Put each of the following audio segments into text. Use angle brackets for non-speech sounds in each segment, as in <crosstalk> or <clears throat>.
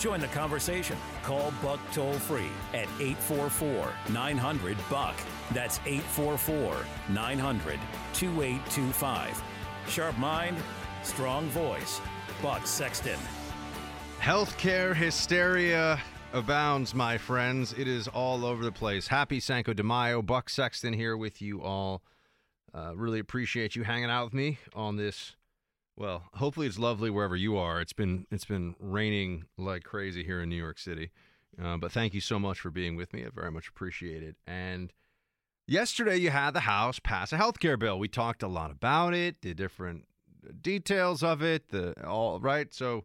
Join the conversation. Call Buck toll free at 844 900 Buck. That's 844 900 2825. Sharp mind, strong voice. Buck Sexton. Healthcare hysteria abounds, my friends. It is all over the place. Happy Cinco de Mayo. Buck Sexton here with you all. Uh, really appreciate you hanging out with me on this. Well, hopefully it's lovely wherever you are. It's been it's been raining like crazy here in New York City, uh, but thank you so much for being with me. I very much appreciate it. And yesterday you had the House pass a health care bill. We talked a lot about it, the different details of it, the all right. So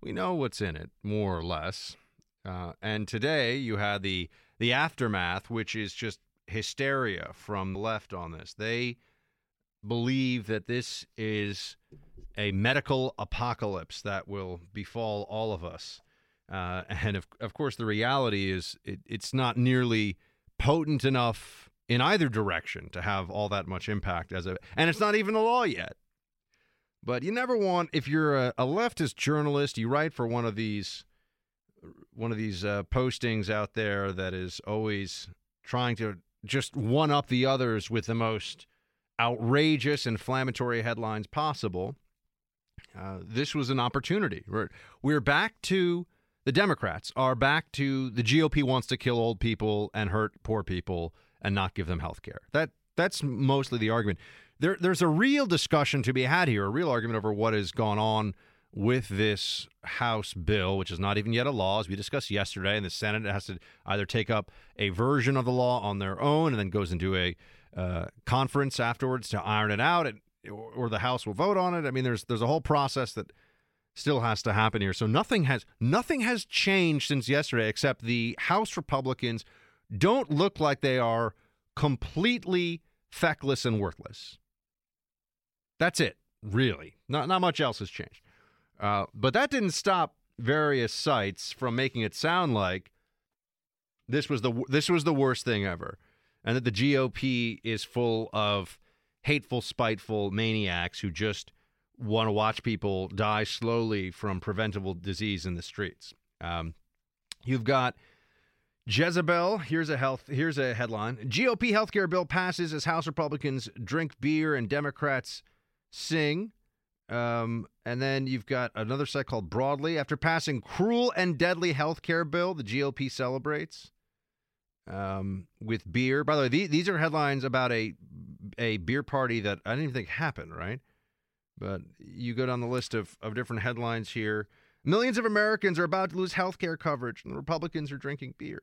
we know what's in it more or less. Uh, and today you had the the aftermath, which is just hysteria from the left on this. They believe that this is a medical apocalypse that will befall all of us. Uh, <laughs> and of, of course, the reality is it, it's not nearly potent enough in either direction to have all that much impact as a, and it's not even a law yet. But you never want, if you're a, a leftist journalist, you write for one of these, one of these uh, postings out there that is always trying to just one up the others with the most outrageous, inflammatory headlines possible. Uh, this was an opportunity. We're, we're back to the Democrats are back to the GOP wants to kill old people and hurt poor people and not give them health care. That that's mostly the argument. There, there's a real discussion to be had here, a real argument over what has gone on with this House bill, which is not even yet a law, as we discussed yesterday. And the Senate has to either take up a version of the law on their own and then goes into a uh, conference afterwards to iron it out, or the House will vote on it. I mean, there's there's a whole process that still has to happen here. So nothing has nothing has changed since yesterday, except the House Republicans don't look like they are completely feckless and worthless. That's it, really. Not not much else has changed. Uh, but that didn't stop various sites from making it sound like this was the this was the worst thing ever and that the GOP is full of hateful, spiteful maniacs who just want to watch people die slowly from preventable disease in the streets. Um, you've got Jezebel. Here's a health. Here's a headline: GOP healthcare bill passes as House Republicans drink beer and Democrats sing. Um, and then you've got another site called Broadly. After passing cruel and deadly healthcare bill, the GOP celebrates um, with beer. By the way, these, these are headlines about a a beer party that I didn't even think happened, right? But you go down the list of, of different headlines here. Millions of Americans are about to lose health care coverage, and the Republicans are drinking beer.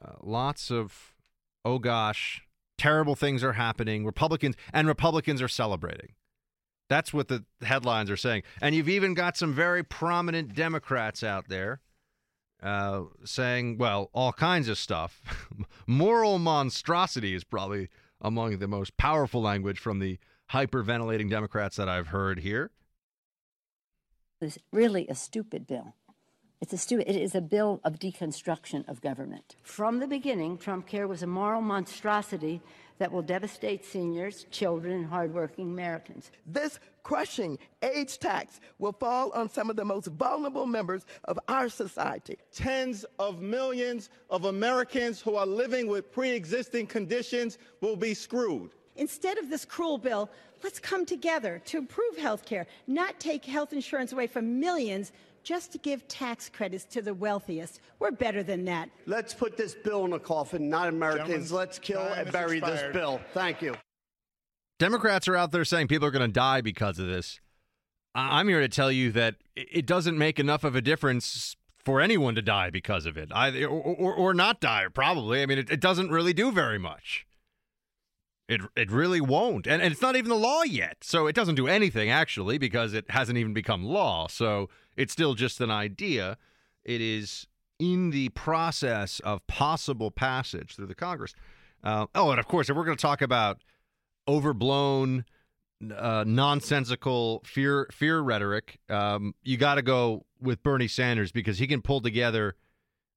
Uh, lots of, oh gosh, terrible things are happening. Republicans and Republicans are celebrating. That's what the headlines are saying. And you've even got some very prominent Democrats out there uh, saying, well, all kinds of stuff. <laughs> Moral monstrosity is probably among the most powerful language from the hyperventilating Democrats that I've heard here. It's really a stupid bill. It's a stupid. It is a bill of deconstruction of government. From the beginning, Trump Care was a moral monstrosity that will devastate seniors, children, and hardworking Americans. This crushing age tax will fall on some of the most vulnerable members of our society. Tens of millions of Americans who are living with pre existing conditions will be screwed. Instead of this cruel bill, let's come together to improve health care, not take health insurance away from millions just to give tax credits to the wealthiest. We're better than that. Let's put this bill in a coffin, not Americans. Let's kill and bury expired. this bill. Thank you. Democrats are out there saying people are going to die because of this. I'm here to tell you that it doesn't make enough of a difference for anyone to die because of it, either or, or, or not die. Probably. I mean, it, it, doesn't really do very much. It it really won't, and, and it's not even the law yet, so it doesn't do anything actually because it hasn't even become law. So it's still just an idea. It is in the process of possible passage through the Congress. Uh, oh, and of course, if we're going to talk about overblown, uh, nonsensical fear fear rhetoric, um, you got to go with Bernie Sanders because he can pull together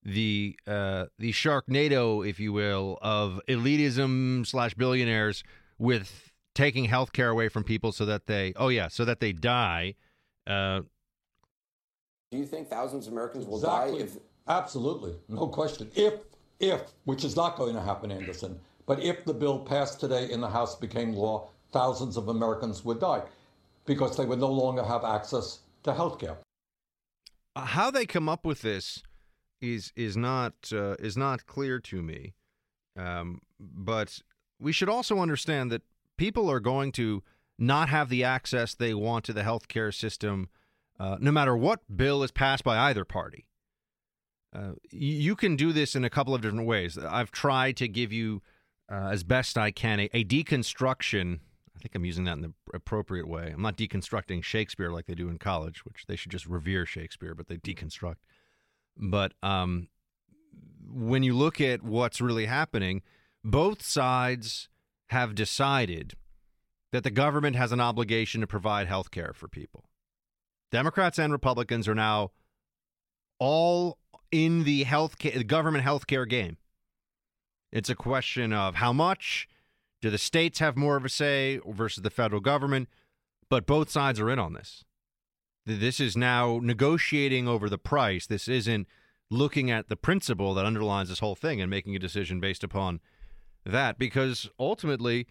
the uh, the Sharknado, if you will, of elitism slash billionaires with taking health care away from people so that they oh yeah so that they die. Uh, Do you think thousands of Americans will Exactly. die if Absolutely, no question. If, if, which is not going to happen, Anderson, but if the bill passed today in the House became law, thousands of Americans would die because they would no longer have access to health care. how they come up with this is is not uh, is not clear to me. Um, but we should also understand that people are going to not have the access they want to the healthcare system, uh, no matter what bill is passed by either party. Uh, you can do this in a couple of different ways. I've tried to give you, uh, as best I can, a, a deconstruction. I think I'm using that in the appropriate way. I'm not deconstructing Shakespeare like they do in college, which they should just revere Shakespeare, but they deconstruct. But um, when you look at what's really happening, both sides have decided that the government has an obligation to provide health care for people. Democrats and Republicans are now all in the health ca- government health care game. It's a question of how much do the states have more of a say versus the federal government, but both sides are in on this. This is now negotiating over the price. This isn't looking at the principle that underlies this whole thing and making a decision based upon that because ultimately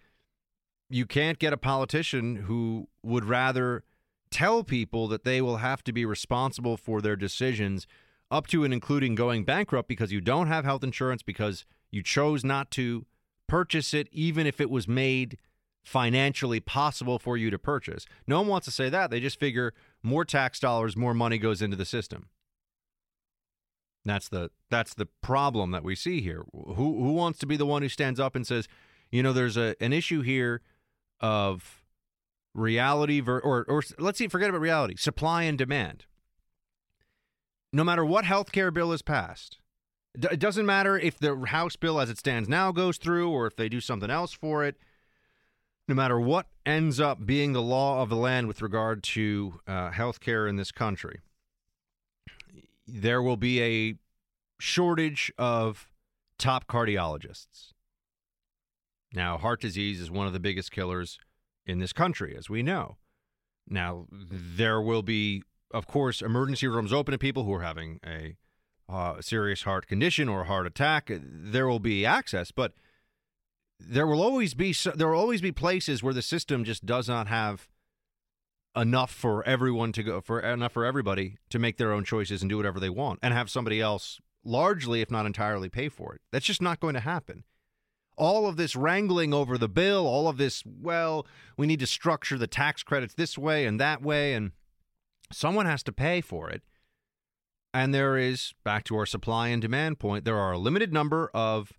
you can't get a politician who would rather tell people that they will have to be responsible for their decisions up to and including going bankrupt because you don't have health insurance because you chose not to purchase it even if it was made financially possible for you to purchase. No one wants to say that. They just figure more tax dollars, more money goes into the system. That's the that's the problem that we see here. Who who wants to be the one who stands up and says, you know, there's a an issue here of reality ver- or or let's see, forget about reality, supply and demand. No matter what health care bill is passed, it doesn't matter if the House bill as it stands now goes through or if they do something else for it. No matter what ends up being the law of the land with regard to uh, health care in this country, there will be a shortage of top cardiologists. Now, heart disease is one of the biggest killers in this country, as we know. Now, there will be, of course, emergency rooms open to people who are having a uh, serious heart condition or a heart attack. There will be access, but there will always be there will always be places where the system just does not have enough for everyone to go for enough for everybody to make their own choices and do whatever they want and have somebody else largely if not entirely pay for it. That's just not going to happen. All of this wrangling over the bill, all of this, well, we need to structure the tax credits this way and that way and someone has to pay for it. And there is back to our supply and demand point, there are a limited number of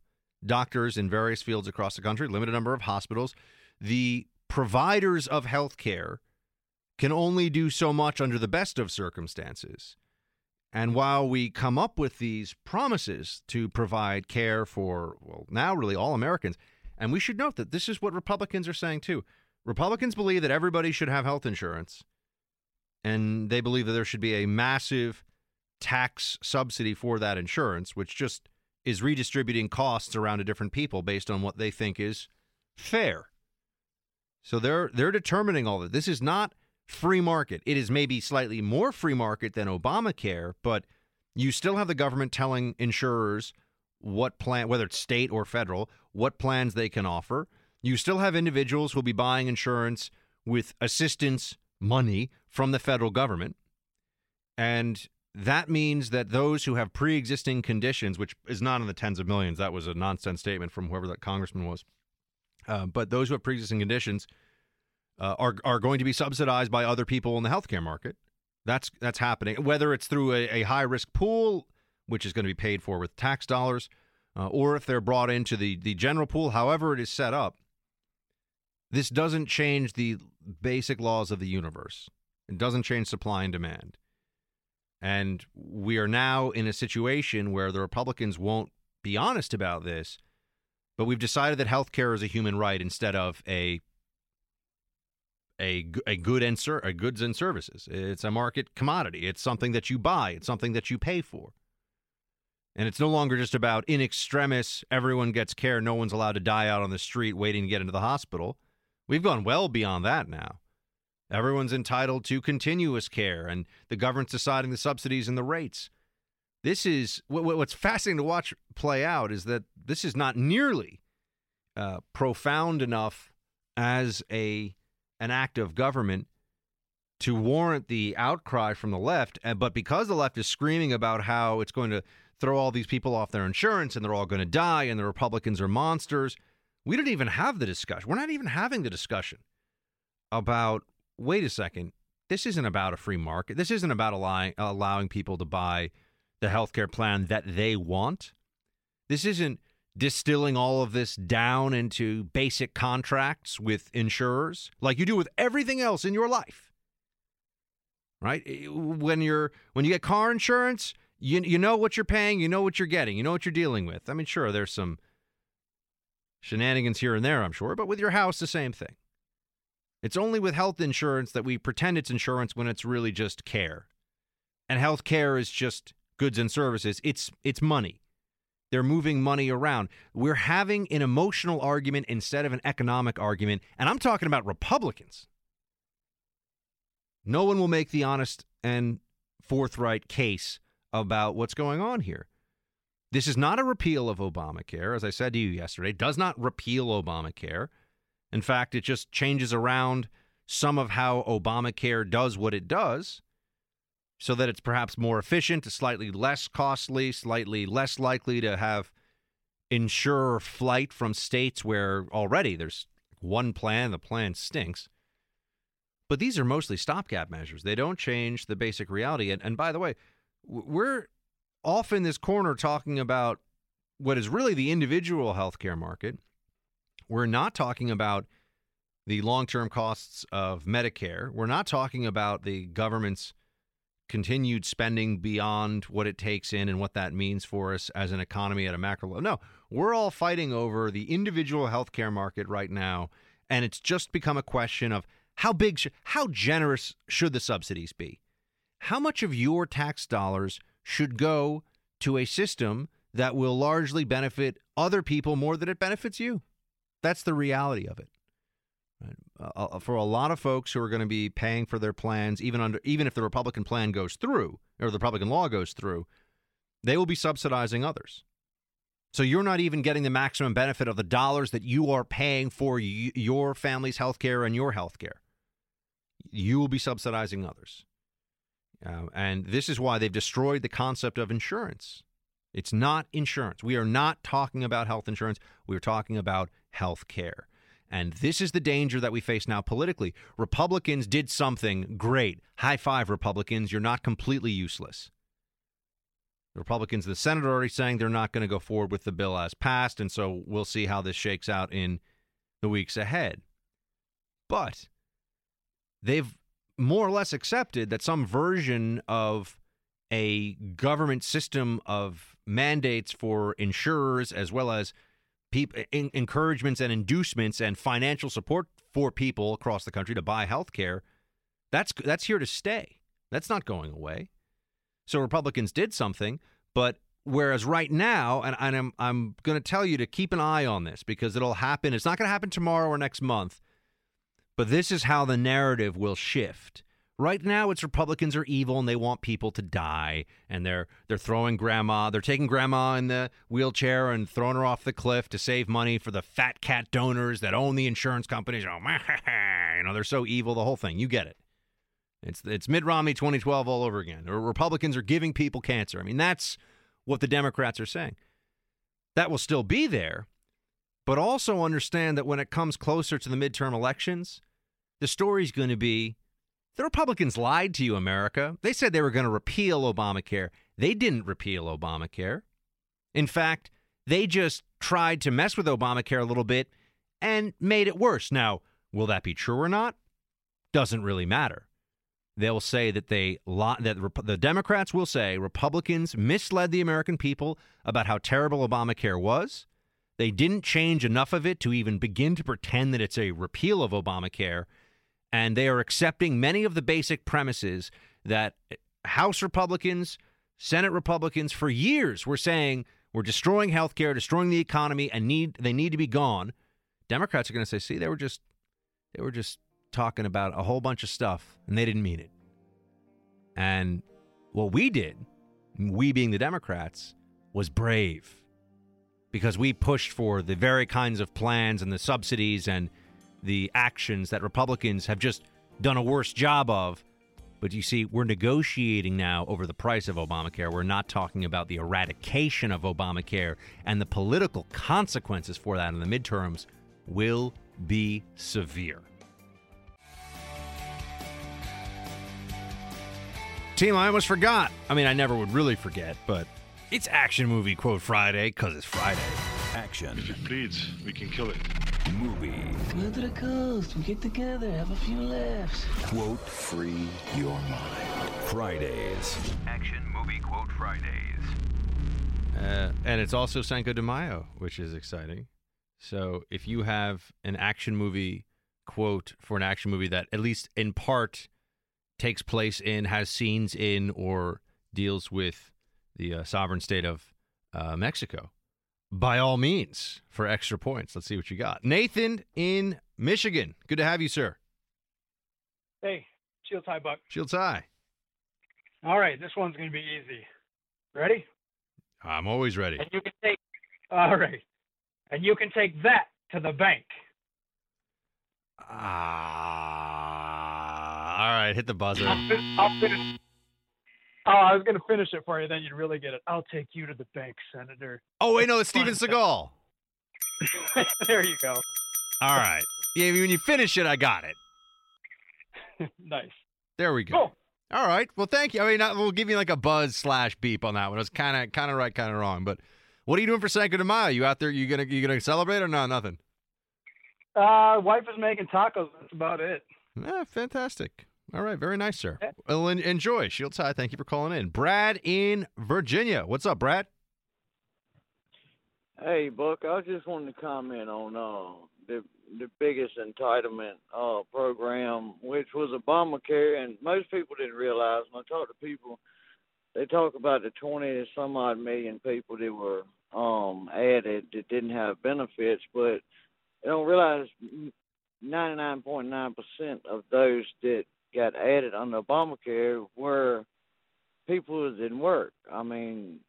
doctors in various fields across the country, limited number of hospitals. The providers of health care can only do so much under the best of circumstances. And while we come up with these promises to provide care for, well, now really all Americans, and we should note that this is what Republicans are saying too. Republicans believe that everybody should have health insurance, and they believe that there should be a massive tax subsidy for that insurance, which just is redistributing costs around to different people based on what they think is fair. So they're they're determining all that. This is not free market. It is maybe slightly more free market than Obamacare, but you still have the government telling insurers what plan, whether it's state or federal, what plans they can offer. You still have individuals who will be buying insurance with assistance money from the federal government. And that means that those who have pre existing conditions, which is not in the tens of millions, that was a nonsense statement from whoever that congressman was. Uh, but those who have pre existing conditions uh, are, are going to be subsidized by other people in the healthcare market. That's, that's happening, whether it's through a, a high risk pool, which is going to be paid for with tax dollars, uh, or if they're brought into the, the general pool, however it is set up. This doesn't change the basic laws of the universe. It doesn't change supply and demand. And we are now in a situation where the Republicans won't be honest about this, but we've decided that health care is a human right instead of a a, a good and ser- a goods and services. It's a market commodity. It's something that you buy. It's something that you pay for. And it's no longer just about in extremis, everyone gets care, no one's allowed to die out on the street waiting to get into the hospital. We've gone well beyond that now. Everyone's entitled to continuous care, and the government's deciding the subsidies and the rates. This is what's fascinating to watch play out is that this is not nearly uh, profound enough as a an act of government to warrant the outcry from the left. But because the left is screaming about how it's going to throw all these people off their insurance and they're all going to die and the Republicans are monsters, we don't even have the discussion. We're not even having the discussion about wait a second, this isn't about a free market. This isn't about allowing, allowing people to buy the health care plan that they want. This isn't distilling all of this down into basic contracts with insurers like you do with everything else in your life. Right? When you're when you get car insurance, you you know what you're paying, you know what you're getting, you know what you're dealing with. I mean, sure, there's some shenanigans here and there, I'm sure, but with your house the same thing. It's only with health insurance that we pretend it's insurance when it's really just care. And health care is just goods and services. It's it's money. They're moving money around. We're having an emotional argument instead of an economic argument. And I'm talking about Republicans. No one will make the honest and forthright case about what's going on here. This is not a repeal of Obamacare. As I said to you yesterday, does not repeal Obamacare. In fact, it just changes around some of how Obamacare does what it does so that it's perhaps more efficient, slightly less costly, slightly less likely to have insurer flight from states where already there's one plan, the plan stinks. But these are mostly stopgap measures. They don't change the basic reality. And, and by the way, we're off in this corner talking about what is really the individual healthcare market. We're not talking about the long term costs of Medicare. We're not talking about the government's continued spending beyond what it takes in and what that means for us as an economy at a macro level. No, we're all fighting over the individual healthcare market right now, and it's just become a question of how big, sh- how generous should the subsidies be? How much of your tax dollars should go to a system that will largely benefit other people more than it benefits you? That's the reality of it. Uh, for a lot of folks who are going to be paying for their plans, even under even if the Republican plan goes through or the Republican law goes through, they will be subsidizing others. So you're not even getting the maximum benefit of the dollars that you are paying for y- your family's health care and your health care. You will be subsidizing others. Uh, and this is why they've destroyed the concept of insurance. It's not insurance. We are not talking about health insurance. We're talking about health care. And this is the danger that we face now politically. Republicans did something great. High five, Republicans. You're not completely useless. The Republicans, in the Senate, are already saying they're not going to go forward with the bill as passed. And so we'll see how this shakes out in the weeks ahead. But they've more or less accepted that some version of a government system of mandates for insurers as well as people, encouragements and inducements and financial support for people across the country to buy health care, that's that's here to stay. That's not going away. So Republicans did something, but whereas right now, and, and I'm I'm going to tell you to keep an eye on this because it'll happen. It's not going to happen tomorrow or next month, but this is how the narrative will shift. Right now, it's Republicans are evil and they want people to die, and they're they're throwing grandma, they're taking grandma in the wheelchair and throwing her off the cliff to save money for the fat cat donors that own the insurance companies. Oh, <laughs> you know they're so evil. The whole thing, you get it. It's it's Mitt Romney 2012 all over again. Republicans are giving people cancer. I mean, that's what the Democrats are saying. That will still be there, but also understand that when it comes closer to the midterm elections, the story's going to be the Republicans lied to you, America. They said they were going to repeal Obamacare. They didn't repeal Obamacare. In fact, they just tried to mess with Obamacare a little bit and made it worse. Now, will that be true or not? Doesn't really matter. they'll say that they that the Democrats will say Republicans misled the American people about how terrible Obamacare was. They didn't change enough of it to even begin to pretend that it's a repeal of Obamacare, and they are accepting many of the basic premises that House Republicans, Senate Republicans for years were saying we're destroying healthcare, destroying the economy, and need they need to be gone. Democrats are going to say, "See, they were just they were just talking about a whole bunch of stuff, and they didn't mean it." And what we did, we being the Democrats, was brave because we pushed for the very kinds of plans and the subsidies and the actions that Republicans have just done a worse job of. But you see, we're negotiating now over the price of Obamacare. We're not talking about the eradication of Obamacare and the political consequences for that in the midterms will be severe. Team, I almost forgot. I mean, I never would really forget, but it's Action Movie Quote Friday because it's Friday. Action. If it bleeds, we can kill it. Movie. Come to the coast. We get together, have a few laughs. Quote free your mind. Fridays. Action Movie Quote Fridays. Uh, and it's also Cinco de Mayo, which is exciting. So if you have an action movie quote for an action movie that at least in part takes place in, has scenes in, or deals with the uh, sovereign state of uh, Mexico, by all means, for extra points. Let's see what you got. Nathan in Michigan. Good to have you, sir. Hey, Shields High Buck. Shields High. All right, this one's going to be easy. Ready? I'm always ready. And you can take. All right, and you can take that to the bank. Ah, all right, hit the buzzer. I'll, fin- I'll finish. Oh, I was going to finish it for you, then you'd really get it. I'll take you to the bank, Senator. Oh wait, no, it's Steven Seagal. <laughs> there you go. All right. Yeah, when you finish it, I got it. <laughs> nice. There we go. All right. Well, thank you. I mean, we'll give you like a buzz slash beep on that one. It was kind of kind of right, kind of wrong. But what are you doing for Cinco de Mayo? You out there? You gonna you gonna celebrate or no? Nothing. Uh, wife is making tacos. That's about it. Yeah, fantastic. All right, very nice, sir. Well, enjoy. Shields High, thank you for calling in. Brad in Virginia. What's up, Brad? Hey, Buck, I just wanted to comment on uh, the the biggest entitlement uh, program, which was Obamacare, and most people didn't realize. When I talk to people, they talk about the twenty some odd million people that were um, added that didn't have benefits, but they don't realize ninety nine point nine percent of those that got added under Obamacare were people that didn't work. I mean,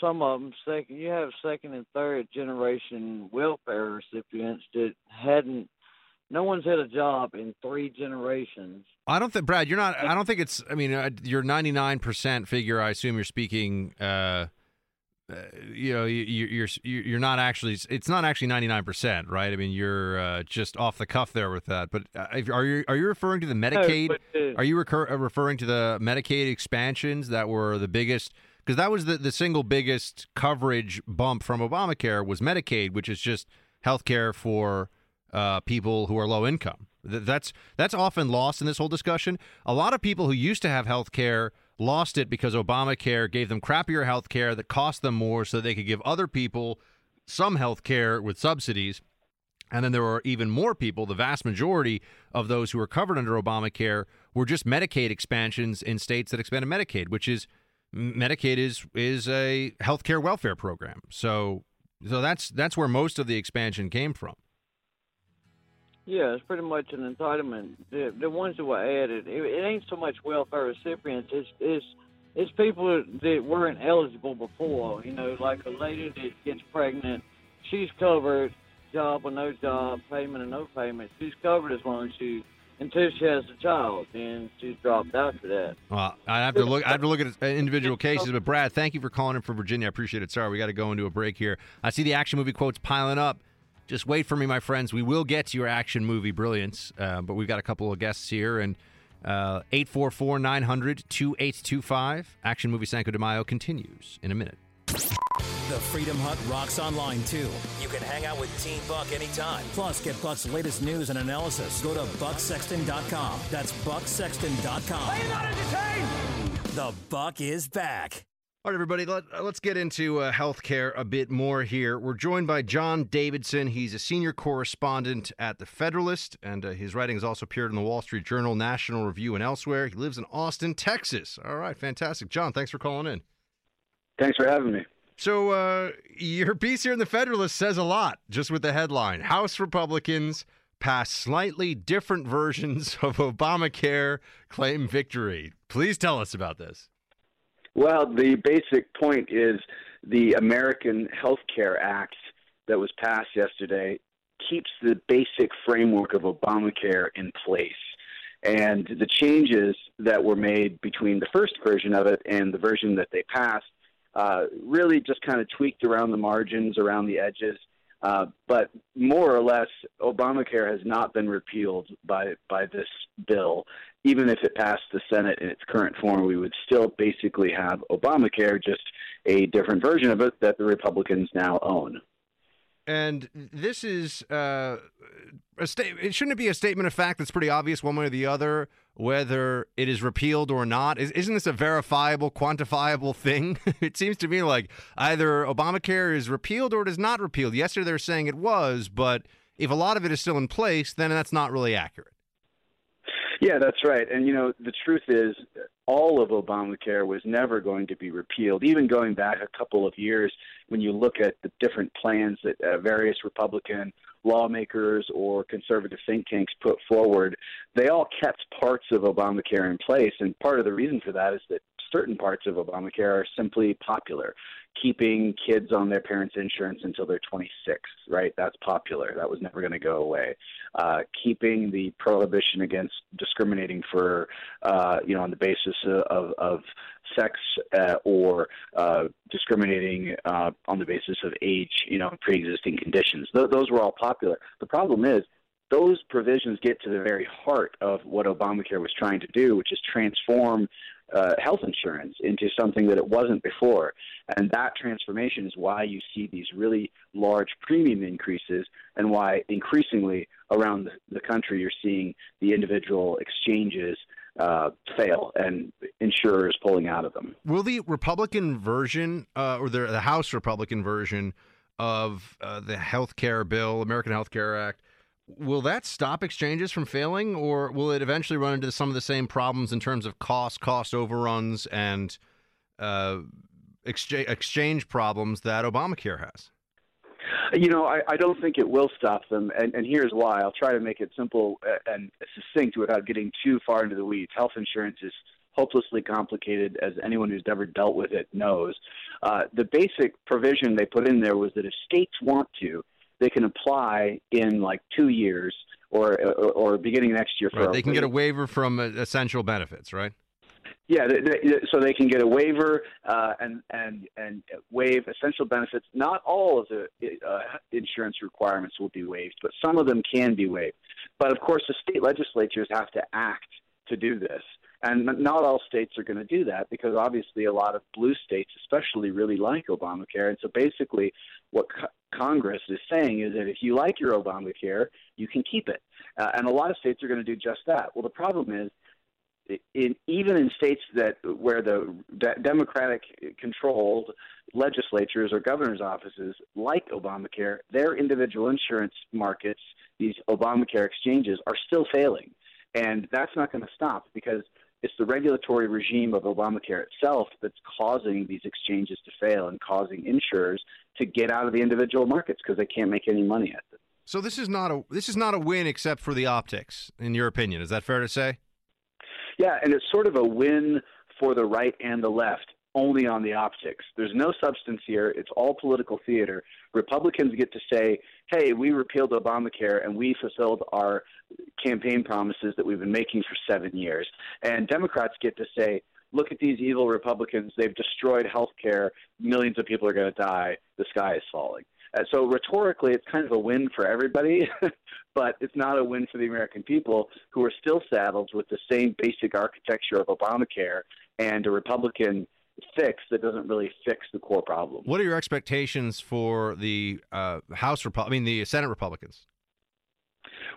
some of them second you have second and third generation welfare recipients that hadn't no one's had a job in three generations I don't think Brad. You're not. I don't think it's. I mean, uh, your 99 percent figure. I assume you're speaking. Uh, uh, you know, you, you- you're you're not actually. It's not actually 99 percent, right? I mean, you're uh, just off the cuff there with that. But uh, if- are you are you referring to the Medicaid? but, uh, are you recur- uh, referring to the Medicaid expansions that were the biggest? Because that was the, the single biggest coverage bump from Obamacare was Medicaid, which is just health care for uh, people who are low income. Th- That's that's often lost in this whole discussion. A lot of people who used to have health care lost it because Obamacare gave them crappier health care that cost them more so they could give other people some health care with subsidies. And then there were even more people, the vast majority of those who were covered under Obamacare were just Medicaid expansions in states that expanded Medicaid, which is Medicaid is is a healthcare welfare program. So so that's that's where most of the expansion came from. Yeah, it's pretty much an entitlement. The the ones that were added, it, it ain't so much welfare recipients. It's it's it's people that weren't eligible before. You know, like a lady that gets pregnant, she's covered, job or no job, payment or no payment. She's covered as long as she until she has a child, then she's dropped out for that. Well, I have to look. I have to look at individual cases. But Brad, thank you for calling in from Virginia. I appreciate it. Sorry, we got to go into a break here. I see the action movie quotes piling up. Just wait for me, my friends. We will get to your action movie brilliance, uh, but we've got a couple of guests here and. uh, 844 900 2825. Action Movie Cinco de Mayo continues in a minute. The Freedom Hut rocks online too. You can hang out with Team Buck anytime. Plus, get Buck's latest news and analysis. Go to bucksexton.com. That's bucksexton.com. Are you not entertained? The Buck is back. All right, everybody, let, us get into uh, healthcare a bit more here. We're joined by John Davidson. He's a senior correspondent at The Federalist, and uh, his writing has also appeared in the Wall Street Journal, National Review, and elsewhere. He lives in Austin, Texas. All right, fantastic. John, thanks for calling in. Thanks for having me. So, uh, your piece here in The Federalist says a lot just with the headline House Republicans pass slightly different versions of Obamacare, claim victory. Please tell us about this. Well, the basic point is the American Health Care Act that was passed yesterday keeps the basic framework of Obamacare in place. And the changes that were made between the first version of it and the version that they passed uh, really just kind of tweaked around the margins, around the edges. Uh, but more or less, Obamacare has not been repealed by by this bill. Even if it passed the Senate in its current form, we would still basically have Obamacare, just a different version of it that the Republicans now own. And this is uh, a statement. It shouldn't it be a statement of fact that's pretty obvious one way or the other whether it is repealed or not? Is, isn't this a verifiable, quantifiable thing? <laughs> it seems to me like either Obamacare is repealed or it is not repealed. Yesterday they're saying it was, but if a lot of it is still in place, then that's not really accurate. Yeah, that's right. And, you know, the truth is, all of Obamacare was never going to be repealed. Even going back a couple of years, when you look at the different plans that uh, various Republican lawmakers or conservative think tanks put forward, they all kept parts of Obamacare in place. And part of the reason for that is that certain parts of Obamacare are simply popular. Keeping kids on their parents' insurance until they're 26, right? That's popular. That was never going to go away. Uh, keeping the prohibition against discriminating for, uh, you know, on the basis of, of sex uh, or uh, discriminating uh, on the basis of age, you know, pre-existing conditions. Th- those were all popular. The problem is those provisions get to the very heart of what Obamacare was trying to do, which is transform uh, health insurance into something that it wasn't before. And that transformation is why you see these really large premium increases and why increasingly around the country you're seeing the individual exchanges uh, fail and insurers pulling out of them. Will the Republican version uh, or the, the, House Republican version of uh, the health care bill, American Health Care Act, will that stop exchanges from failing or will it eventually run into some of the same problems in terms of cost, cost overruns, and uh, exchange, exchange problems that Obamacare has? You know, I, I don't think it will stop them, and, and here's why. I'll try to make it simple and succinct without getting too far into the weeds. Health insurance is hopelessly complicated, as anyone who's ever dealt with it knows. Uh, the basic provision they put in there was that if states want to, they can apply in like two years or or, or beginning next year. For right. They can get a waiver from uh, essential benefits, right? Yeah, they, they, so they can get a waiver uh, and and and waive essential benefits. Not all of the uh, insurance requirements will be waived, but some of them can be waived. But of course, the state legislatures have to act to do this. And not all states are going to do that because obviously a lot of blue states, especially, really like Obamacare. And so basically, what co- Congress is saying is that if you like your Obamacare, you can keep it. Uh, and a lot of states are going to do just that. Well, the problem is in, even in states that where the de- democratic controlled legislatures or governor's offices like Obamacare, their individual insurance markets, these Obamacare exchanges, are still failing, and that's not going to stop because it's the regulatory regime of Obamacare itself that's causing these exchanges to fail and causing insurers to get out of the individual markets because they can't make any money at them. So this is not a this is not a win except for the optics, in your opinion. Is that fair to say? Yeah, and it's sort of a win for the right and the left only on the optics. There's no substance here. It's all political theater. Republicans get to say, hey, we repealed Obamacare and we fulfilled our campaign promises that we've been making for seven years. And Democrats get to say, look at these evil Republicans. They've destroyed health care. Millions of people are going to die. The sky is falling. Uh, so rhetorically, it's kind of a win for everybody, <laughs> but it's not a win for the American people who are still saddled with the same basic architecture of Obamacare and a Republican fix that doesn't really fix the core problem. What are your expectations for the uh, House Repu- I mean, the Senate Republicans?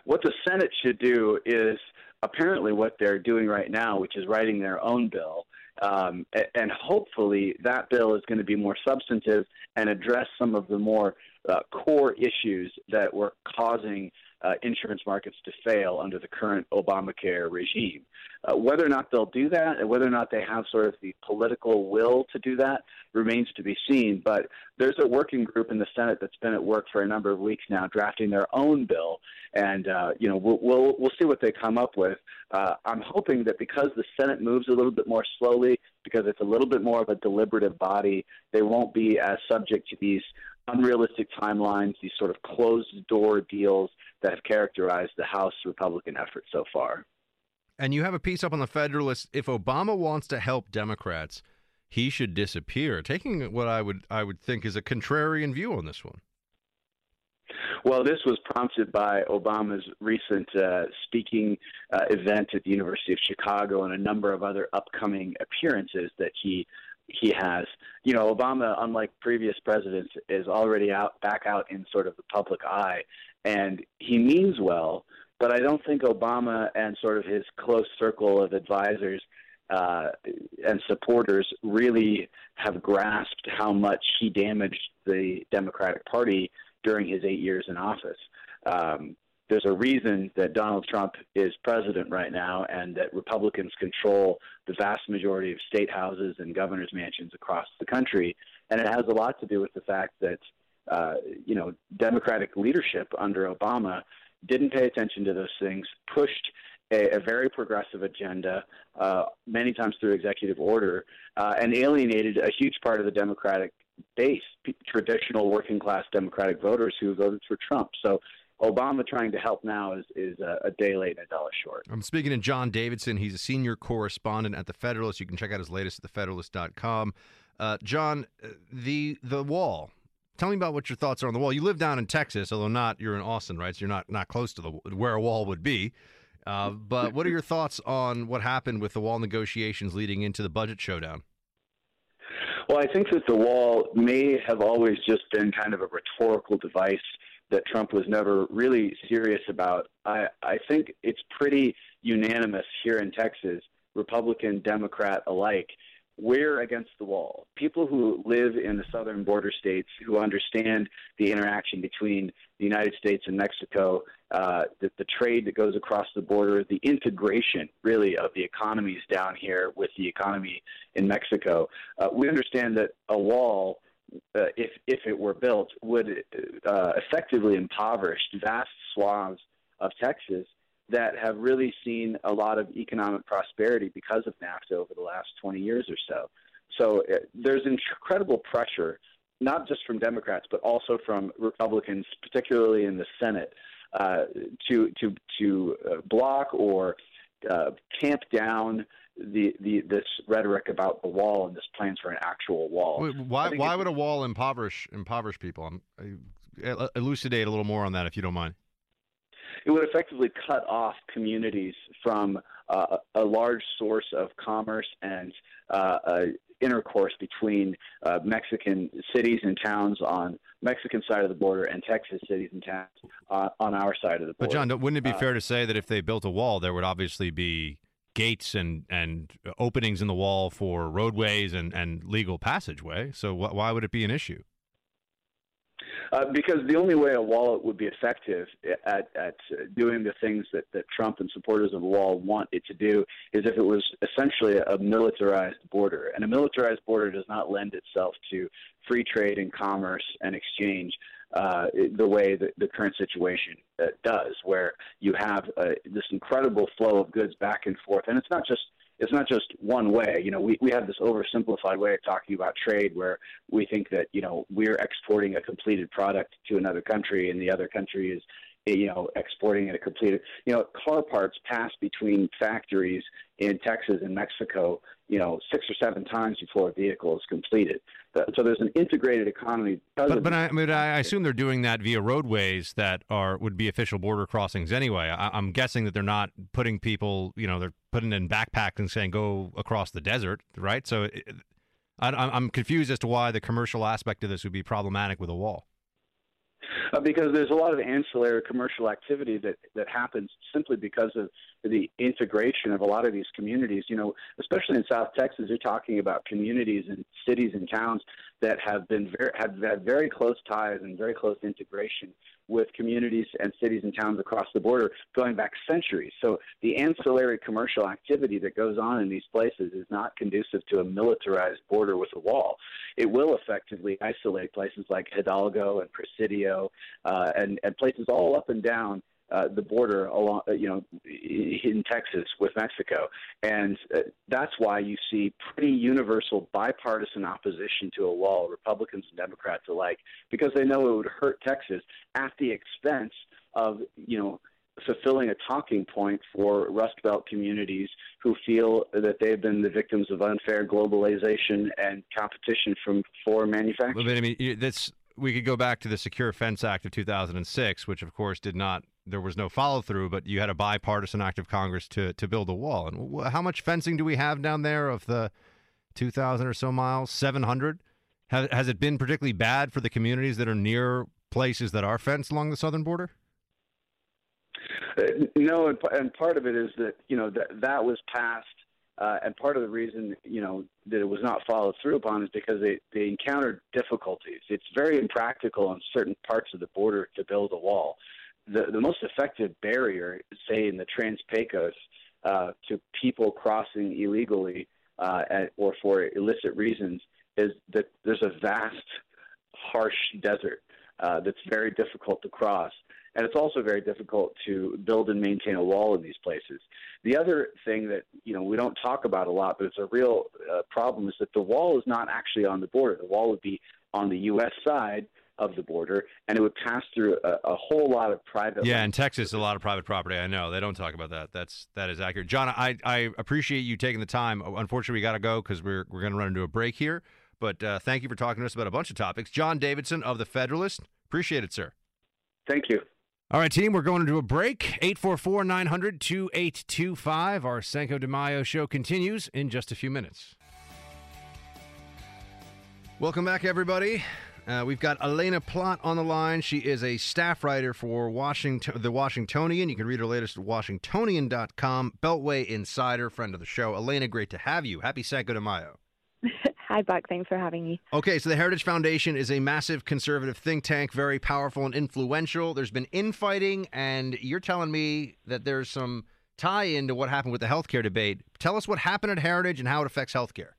What the Senate should do is apparently what they're doing right now, which is writing their own bill. Um, and hopefully that bill is going to be more substantive and address some of the more uh, core issues that were causing uh, insurance markets to fail under the current Obamacare regime. Uh, whether or not they'll do that, and whether or not they have sort of the political will to do that, remains to be seen. But there's a working group in the Senate that's been at work for a number of weeks now, drafting their own bill, and uh, you know we'll, we'll we'll see what they come up with. Uh, I'm hoping that because the Senate moves a little bit more slowly, because it's a little bit more of a deliberative body, they won't be as subject to these unrealistic timelines, these sort of closed door deals that have characterized the House Republican effort so far. And you have a piece up on the Federalist. If Obama wants to help Democrats, he should disappear. Taking what I would I would think is a contrarian view on this one. Well, this was prompted by Obama's recent uh, speaking uh, event at the University of Chicago and a number of other upcoming appearances that he he has. You know, Obama, unlike previous presidents, is already out back out in sort of the public eye, and he means well. But I don't think Obama and sort of his close circle of advisors uh, and supporters really have grasped how much he damaged the Democratic Party during his eight years in office. Um, there's a reason that Donald Trump is president right now and that Republicans control the vast majority of state houses and governor's mansions across the country. And it has a lot to do with the fact that, uh, you know, Democratic leadership under Obama didn't pay attention to those things, pushed a, a very progressive agenda, uh, many times through executive order, uh, and alienated a huge part of the Democratic base, traditional working class Democratic voters who voted for Trump. So Obama trying to help now is, is a, a day late and a dollar short. I'm speaking to John Davidson. He's a senior correspondent at The Federalist. You can check out his latest at thefederalist.com. Uh, John, uh, the the wall. Tell me about what your thoughts are on the wall. You live down in Texas, although not you're in Austin, right? So you're not not close to the where a wall would be. Uh, but what are your thoughts on what happened with the wall negotiations leading into the budget showdown? Well, I think that the wall may have always just been kind of a rhetorical device that Trump was never really serious about. I, I think it's pretty unanimous here in Texas, Republican, Democrat alike. We're against the wall. People who live in the southern border states, who understand the interaction between the United States and Mexico, uh, the, the trade that goes across the border, the integration, really, of the economies down here with the economy in Mexico. Uh, we understand that a wall uh, if if it were built, would uh, effectively impoverish vast swaths of Texas that have really seen a lot of economic prosperity because of NAFTA over the last 20 years or so. So uh, there's incredible pressure, not just from Democrats, but also from Republicans, particularly in the Senate, uh, to to to uh, block or uh, tamp down the, the this rhetoric about the wall and this plans for an actual wall. Wait, why why would a wall impoverish impoverish people? I'm, uh, elucidate a little more on that if you don't mind. It would effectively cut off communities from uh, a large source of commerce and uh, intercourse between uh, Mexican cities and towns on Mexican side of the border and Texas cities and towns uh, on our side of the border. But John, wouldn't it be uh, fair to say that if they built a wall, there would obviously be gates and and openings in the wall for roadways and and legal passageway. So wh- why would it be an issue? Uh, because the only way a wall would be effective at, at doing the things that, that Trump and supporters of the wall want it to do is if it was essentially a militarized border. And a militarized border does not lend itself to free trade and commerce and exchange uh, the way that the current situation uh, does, where you have uh, this incredible flow of goods back and forth, and it's not just it's not just one way. You know, we, we have this oversimplified way of talking about trade where we think that, you know, we're exporting a completed product to another country and the other country is, you know, exporting a completed, you know, car parts pass between factories in Texas and Mexico, you know, six or seven times before a vehicle is completed. So there's an integrated economy. But, but I, mean, I assume they're doing that via roadways that are would be official border crossings anyway. I, am guessing that they're not putting people, you know, they're putting in backpacks and saying go across the desert, right? So it, I, I'm confused as to why the commercial aspect of this would be problematic with a wall. Uh, because there's a lot of ancillary commercial activity that, that happens simply because of the integration of a lot of these communities. You know, especially in South Texas, you're talking about communities and cities and towns that have been very, have had very close ties and very close integration with communities and cities and towns across the border going back centuries. So the ancillary commercial activity that goes on in these places is not conducive to a militarized border with a wall. It will effectively isolate places like Hidalgo and Presidio uh, and, and places all up and down uh, the border along, uh, you know, in Texas with Mexico, and uh, that's why you see pretty universal bipartisan opposition to a wall, Republicans and Democrats alike, because they know it would hurt Texas at the expense of, you know, fulfilling a talking point for Rust Belt communities who feel that they've been the victims of unfair globalization and competition from foreign manufacturers. But I mean, that's we could go back to the Secure Fence Act of 2006, which of course did not there was no follow through, but you had a bipartisan act of Congress to to build a wall. And how much fencing do we have down there of the 2,000 or so miles? 700. Has, has it been particularly bad for the communities that are near places that are fenced along the southern border? Uh, no, and, and part of it is that you know that that was passed uh, and part of the reason, you know, that it was not followed through upon is because they, they encountered difficulties. It's very impractical on certain parts of the border to build a wall. The, the most effective barrier, say in the Trans-Pecos, uh, to people crossing illegally uh, at, or for illicit reasons, is that there's a vast, harsh desert uh, that's very difficult to cross and it's also very difficult to build and maintain a wall in these places. The other thing that you know we don't talk about a lot, but it's a real uh, problem, is that the wall is not actually on the border. The wall would be on the U.S. side of the border, and it would pass through a, a whole lot of private. Yeah, in Texas, a lot of private property. I know they don't talk about that. That's that is accurate. John, I I appreciate you taking the time. Unfortunately, we got to go because we're we're going to run into a break here. But uh, thank you for talking to us about a bunch of topics. John Davidson of the Federalist. Appreciate it, sir. Thank you. All right, team, we're going into a break. 844 900 2825. Our Cinco de Mayo show continues in just a few minutes. Welcome back, everybody. Uh, we've got Elaina Plott on the line. She is a staff writer for Washington, the Washingtonian. You can read her latest at washingtonian.com. Beltway Insider, friend of the show. Elaina, great to have you. Happy Cinco de Mayo. Hi, Buck. Thanks for having me. Okay, so the Heritage Foundation is a massive conservative think tank, very powerful and influential. There's been infighting, and you're telling me that there's some tie into what happened with the healthcare debate. Tell us what happened at Heritage and how it affects healthcare.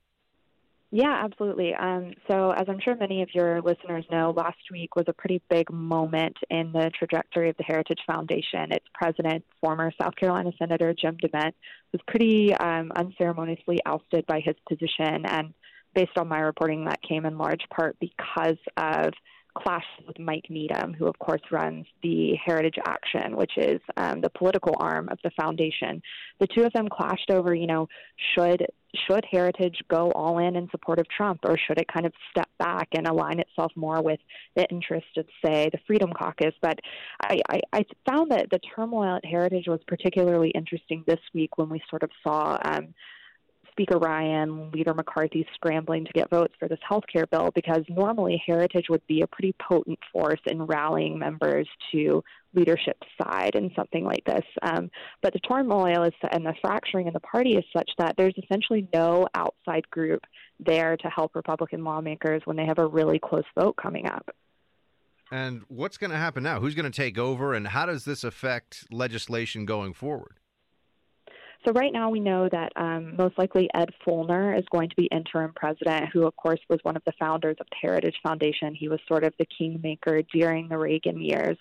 Yeah, absolutely. Um, so, as I'm sure many of your listeners know, last week was a pretty big moment in the trajectory of the Heritage Foundation. Its president, former South Carolina Senator Jim DeMint, was pretty um, unceremoniously ousted by his position and based on my reporting, that came in large part because of clashes with Mike Needham, who of course runs the Heritage Action, which is um, the political arm of the foundation. The two of them clashed over, you know, should should Heritage go all in in support of Trump, or should it kind of step back and align itself more with the interests of, say, the Freedom Caucus? But I, I, I found that the turmoil at Heritage was particularly interesting this week when we sort of saw. Um, Speaker Ryan, Leader McCarthy scrambling to get votes for this health care bill because normally Heritage would be a pretty potent force in rallying members to leadership side in something like this. Um, but the turmoil is, and the fracturing in the party is such that there's essentially no outside group there to help Republican lawmakers when they have a really close vote coming up. And what's going to happen now? Who's going to take over, and how does this affect legislation going forward? So right now we know that um, most likely Ed Feulner is going to be interim president, who of course was one of the founders of the Heritage Foundation. He was sort of the kingmaker during the Reagan years.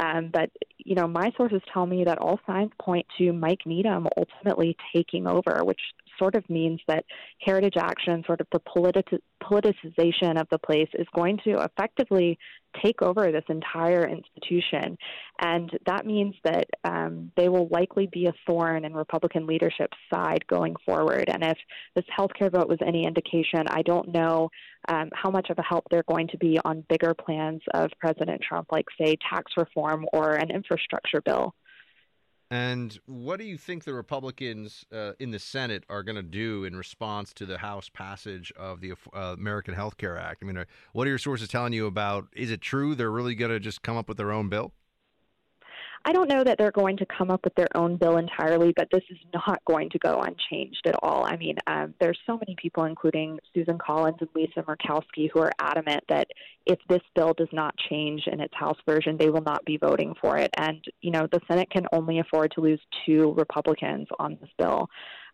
Um, but you know, my sources tell me that all signs point to Mike Needham ultimately taking over, which sort of means that heritage action, sort of the politi- politicization of the place, is going to effectively take over this entire institution. And that means that um, they will likely be a thorn in Republican leadership's side going forward. And if this healthcare vote was any indication, I don't know um, how much of a help they're going to be on bigger plans of President Trump, like, say, tax reform or an infrastructure bill. And what do you think the Republicans uh, in the Senate are going to do in response to the House passage of the uh, American Health Care Act? I mean, what are your sources telling you about? Is it true they're really going to just come up with their own bill? I don't know that they're going to come up with their own bill entirely, but this is not going to go unchanged at all. I mean, um, there's so many people, including Susan Collins and Lisa Murkowski, who are adamant that if this bill does not change in its House version, they will not be voting for it. And, you know, the Senate can only afford to lose two Republicans on this bill.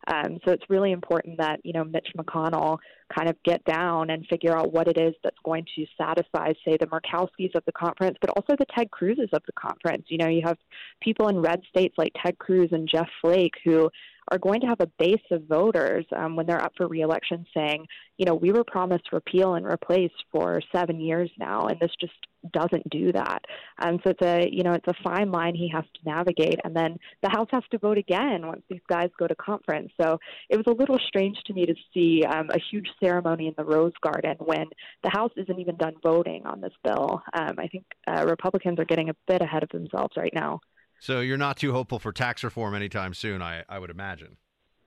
Um, so it's really important that you know Mitch McConnell kind of get down and figure out what it is that's going to satisfy, say, the Murkowskis of the conference, but also the Ted Cruzes of the conference. You know, you have people in red states like Ted Cruz and Jeff Flake who are going to have a base of voters um, when they're up for reelection saying, you know, we were promised repeal and replace for seven years now, and this just doesn't do that. Um, so it's a, you know, it's a fine line he has to navigate, and then the House has to vote again once these guys go to conference. So it was a little strange to me to see um, a huge ceremony in the Rose Garden when the House isn't even done voting on this bill. Um, I think uh, Republicans are getting a bit ahead of themselves right now. So you're not too hopeful for tax reform anytime soon, I, I would imagine.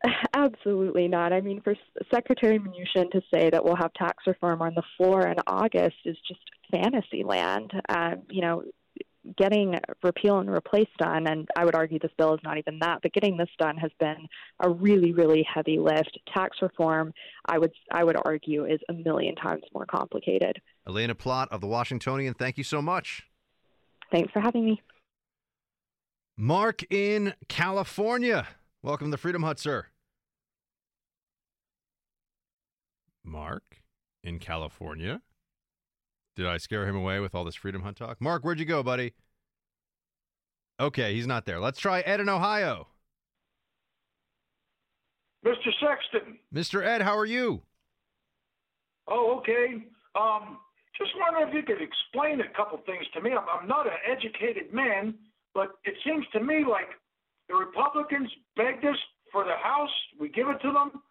<laughs> Absolutely not. I mean, for Secretary Mnuchin to say that we'll have tax reform on the floor in August is just fantasy land. Um, you know, getting repeal and replace done, and I would argue this bill is not even that, but getting this done has been a really, really heavy lift. Tax reform, I would, I would argue, is a million times more complicated. Elaina Plott of the Washingtonian, thank you so much. Thanks for having me. Mark in California. Welcome to Freedom Hut, sir. Mark in California. Did I scare him away with all this Freedom Hut talk? Mark, where'd you go, buddy? Okay, he's not there. Let's try Ed in Ohio. Mr. Sexton. Mr. Ed, how are you? Oh, okay. Um, just wondering if you could explain a couple things to me. I'm, I'm not an educated man, but it seems to me like the Republicans begged us for the House, we give it to them.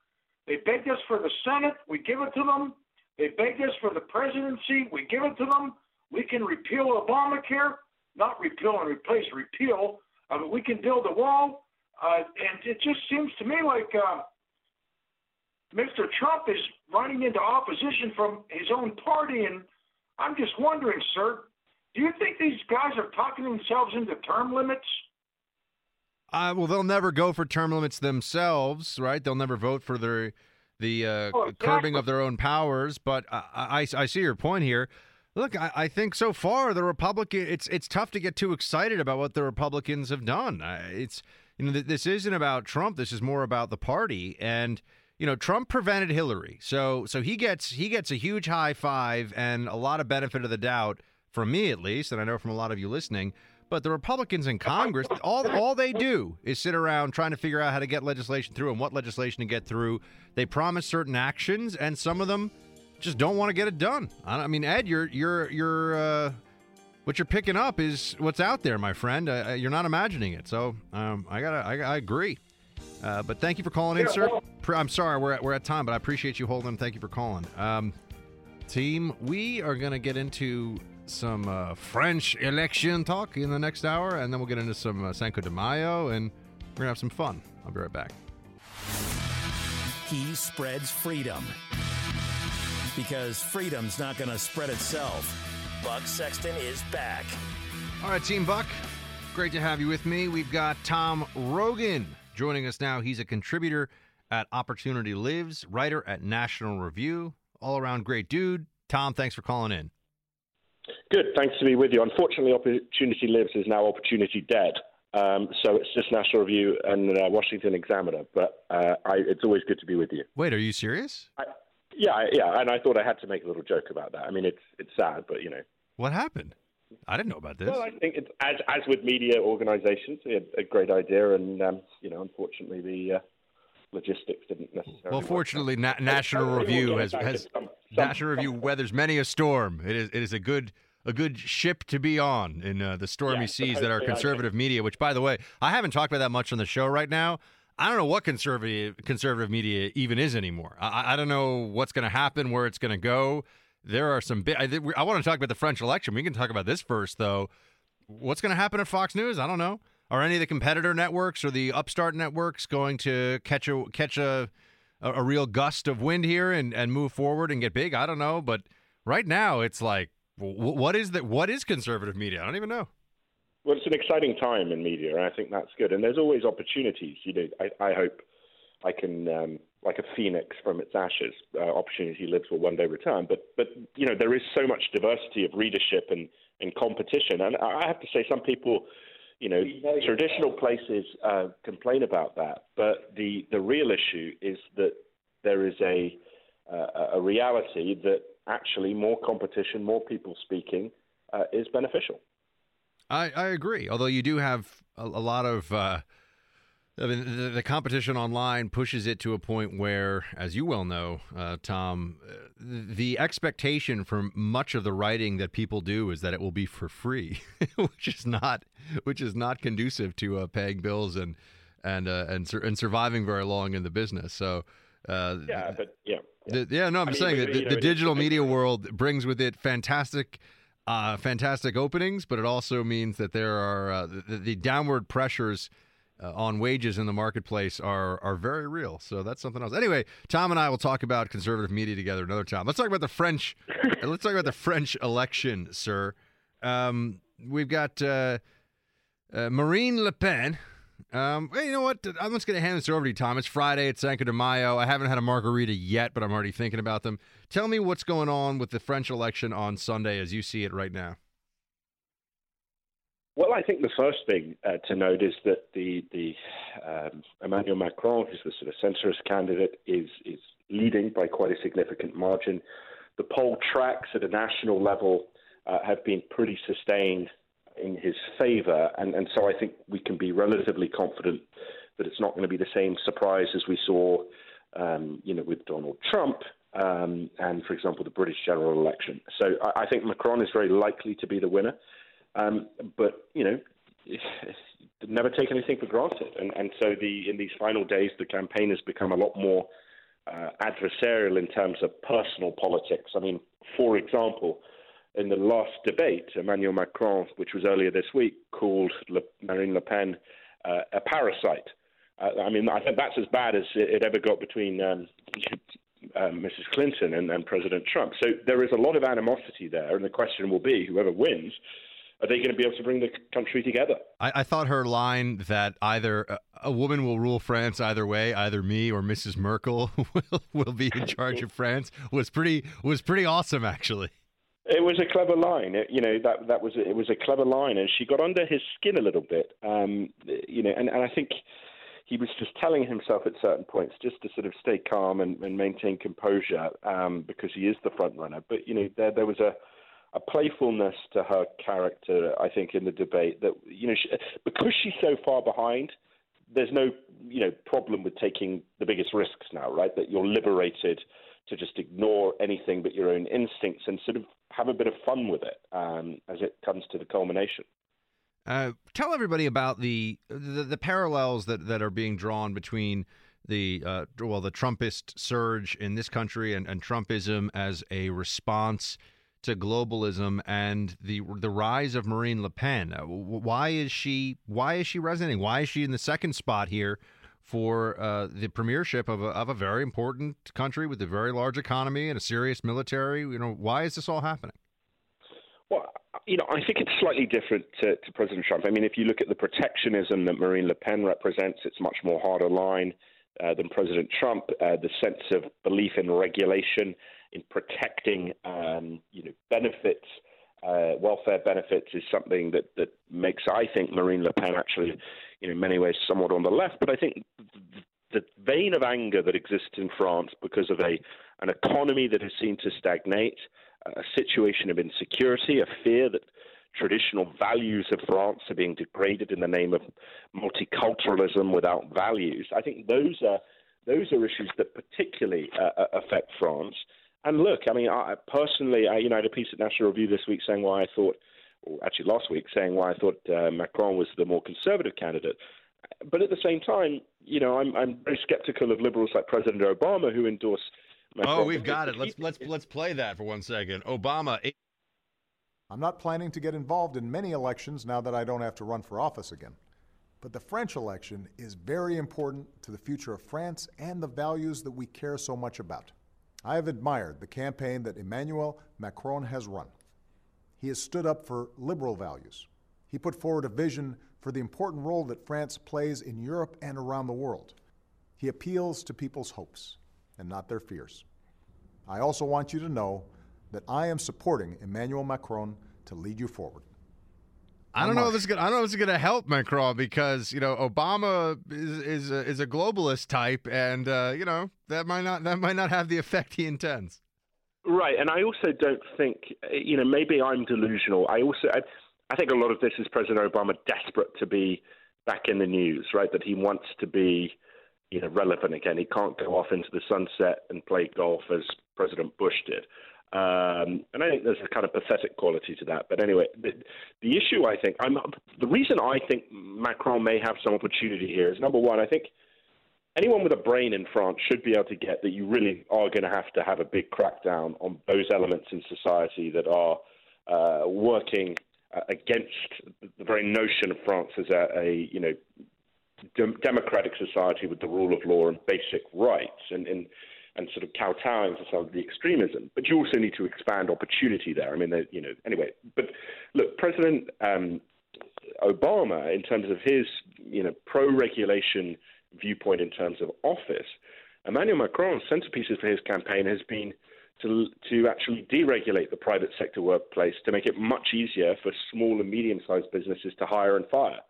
They begged us for the Senate, we give it to them. They begged us for the presidency, we give it to them. We can repeal Obamacare, not repeal and replace, repeal. Uh, we can build a wall. Uh, and it just seems to me like uh, Mr. Trump is running into opposition from his own party. And I'm just wondering, sir, do you think these guys are talking themselves into term limits? Uh, well, they'll never go for term limits themselves, right? They'll never vote for their the uh, Oh, exactly. curbing of their own powers. But I, I, I see your point here. Look, I, I think so far the Republican it's it's tough to get too excited about what the Republicans have done. It's you know th- this isn't about Trump. This is more about the party and. You know, Trump prevented Hillary, so so he gets he gets a huge high five and a lot of benefit of the doubt from me at least, and I know from a lot of you listening. But the Republicans in Congress, all all they do is sit around trying to figure out how to get legislation through and what legislation to get through. They promise certain actions, and some of them just don't want to get it done. I, I mean, Ed, you're you're you're uh, what you're picking up is what's out there, my friend. Uh, you're not imagining it. So um, I gotta I, I agree. Uh, but thank you for calling in, sir. I'm sorry we're at, we're at time, but I appreciate you holding. Thank you for calling. Um, team, we are gonna get into some uh, French election talk in the next hour, and then we'll get into some uh, Cinco de Mayo, and we're gonna have some fun. I'll be right back. He spreads freedom. Because freedom's not to spread itself. Buck Sexton is back. All right, Team Buck, great to have you with me. We've got Tom Rogan joining us now. He's a contributor at Opportunity Lives, writer at National Review, all around great dude. Tom, thanks for calling in. Good. Thanks to be with you. Unfortunately, Opportunity Lives is now Opportunity Dead. Um, so it's just National Review and uh, Washington Examiner. But uh, I, it's always good to be with you. Wait, are you serious? I, yeah, yeah. And I thought I had to make a little joke about that. I mean, it's it's sad, but you know. What happened? I didn't know about this. Well, I think it's as as with media organisations, a great idea, and um, you know, unfortunately, the uh, logistics didn't necessarily. Well, fortunately, Na- National Review has, has some- some- National Review weathers many a storm. It is it is a good a good ship to be on in uh, the stormy Yeah, seas that are conservative media. Which, by the way, I haven't talked about that much on the show right now. I don't know what conservative conservative media even is anymore. I, I- don't know what's going to happen, where it's going to go. There are some. Bi- I, I want to talk about the French election. We can talk about this first, though. What's going to happen at Fox News? I don't know. are any of the competitor networks or the upstart networks going to catch a catch a a, a real gust of wind here and, and move forward and get big? I don't know, but right now it's like, what is that? What is conservative media? I don't even know. Well, it's an exciting time in media, and I think that's good. And there's always opportunities. You know, I, I hope I can, um, like a phoenix from its ashes, uh, opportunity lives will one day return. But, but you know, there is so much diversity of readership and, and competition. And I have to say, some people, you know, traditional places uh, complain about that. But the, the real issue is that there is a, uh, a reality that actually more competition, more people speaking, uh, is beneficial. I, I agree. Although you do have a, a lot of, uh, I mean, the, the, competition online pushes it to a point where, as you well know, uh, Tom, uh, the expectation from much of the writing that people do is that it will be for free, <laughs> which is not, which is not conducive to uh, paying bills and and uh, and and surviving very long in the business. So. Uh, yeah, but yeah. Yeah, the, yeah no, I'm I saying mean, that the, the digital media world brings with it fantastic uh, fantastic openings, but it also means that there are uh, the, the, downward pressures uh, on wages in the marketplace are are very real. So that's something else. Anyway, Tom and I will talk about conservative media together another time. Let's talk about the French. <laughs> let's talk about the French election, sir. Um, we've got uh, uh, Marine Le Pen um, hey, you know what? I'm just going to hand this over to you, Tom. It's Friday. It's Cinco de Mayo. I haven't had a margarita yet, but I'm already thinking about them. Tell me what's going on with the French election on Sunday as you see it right now. Well, I think the first thing uh, to note is that the the um, Emmanuel Macron, who's the sort of centrist candidate, is is leading by quite a significant margin. The poll tracks at a national level uh, have been pretty sustained in his favour, and, and so I think we can be relatively confident that it's not going to be the same surprise as we saw, um, you know, with Donald Trump um, and, for example, the British general election. So I, I, think Macron is very likely to be the winner, um, but you know, <laughs> never take anything for granted, and, and so the in these final days, the campaign has become a lot more uh, adversarial in terms of personal politics. I mean, for example in the last debate, Emmanuel Macron, which was earlier this week, called Le, Marine Le Pen uh, a parasite. Uh, I mean, I think that's as bad as it, ever got between um, <laughs> uh, Mrs. Clinton and, and, President Trump. So there is a lot of animosity there, and the question will be whoever wins. Are they going to be able to bring the country together? I, I thought her line that either a, a woman will rule France either way, either me or Mrs. Merkel <laughs> will, will be in charge of France, was pretty was pretty awesome, actually. It was a clever line. It, you know that that was it was a clever line, and she got under his skin a little bit. Um, you know, and, and I think he was just telling himself at certain points just to sort of stay calm and, and maintain composure um, because he is the front runner. But you know, there there was a a playfulness to her character, I think, in the debate that you know she, because she's so far behind. There's no you know problem with taking the biggest risks now, right? That you're liberated to just ignore anything but your own instincts and sort of have a bit of fun with it um, as it comes to the culmination. Uh, tell everybody about the, the, the parallels that that are being drawn between the uh, well the Trumpist surge in this country and, and Trumpism as a response to globalism and the the rise of Marine Le Pen. Uh, why is she why is she resonating? Why is she in the second spot here for uh, the premiership of a, of a very important country with a very large economy and a serious military. You know, why is this all happening? Well, you know, I think it's slightly different to, to President Trump. I mean, if you look at the protectionism that Marine Le Pen represents, it's much more harder line uh, than President Trump. Uh, the sense of belief in regulation, in protecting, um, you know, benefits uh, welfare benefits is something that, that makes, I think, Marine Le Pen actually, you know, in many ways somewhat on the left. But I think the vein of anger that exists in France because of a an economy that has seemed to stagnate, a situation of insecurity, a fear that traditional values of France are being degraded in the name of multiculturalism without values. I think those are those are issues that particularly uh, affect France. And look, I mean, I, personally, I, you know, I had a piece at National Review this week saying why I thought, or actually last week, saying why I thought uh, Macron was the more conservative candidate. But at the same time, you know, I'm, I'm very skeptical of liberals like President Obama who endorse. Macron. Oh, we've got it. Let's let's let's play that for one second. Obama. I'm not planning to get involved in many elections now that I don't have to run for office again. But the French election is very important to the future of France and the values that we care so much about. I have admired the campaign that Emmanuel Macron has run. He has stood up for liberal values. He put forward a vision for the important role that France plays in Europe and around the world. He appeals to people's hopes and not their fears. I also want you to know that I am supporting Emmanuel Macron to lead you forward. I don't know if this is gonna, I don't know if is going to help Macron because you know Obama is is a, is a globalist type, and uh, you know that might not that might not have the effect he intends. Right, and I also don't think you know maybe I'm delusional. I also I, I think a lot of this is President Obama desperate to be back in the news, right? That he wants to be you know relevant again. He can't go off into the sunset and play golf as President Bush did. Um, and I think there's a kind of pathetic quality to that. But anyway, the, the issue I think, I'm, the reason I think Macron may have some opportunity here is number one, I think anyone with a brain in France should be able to get that you really are going to have to have a big crackdown on those elements in society that are uh, working uh, against the very notion of France as a, a you know dem- democratic society with the rule of law and basic rights. And, and and sort of kowtowing to some of the extremism. But you also need to expand opportunity there. I mean, you know, anyway. But look, President um, Obama, in terms of his, you know, pro-regulation viewpoint in terms of office, Emmanuel Macron's centerpieces for his campaign has been to, to actually deregulate the private sector workplace to make it much easier for small and medium-sized businesses to hire and fire.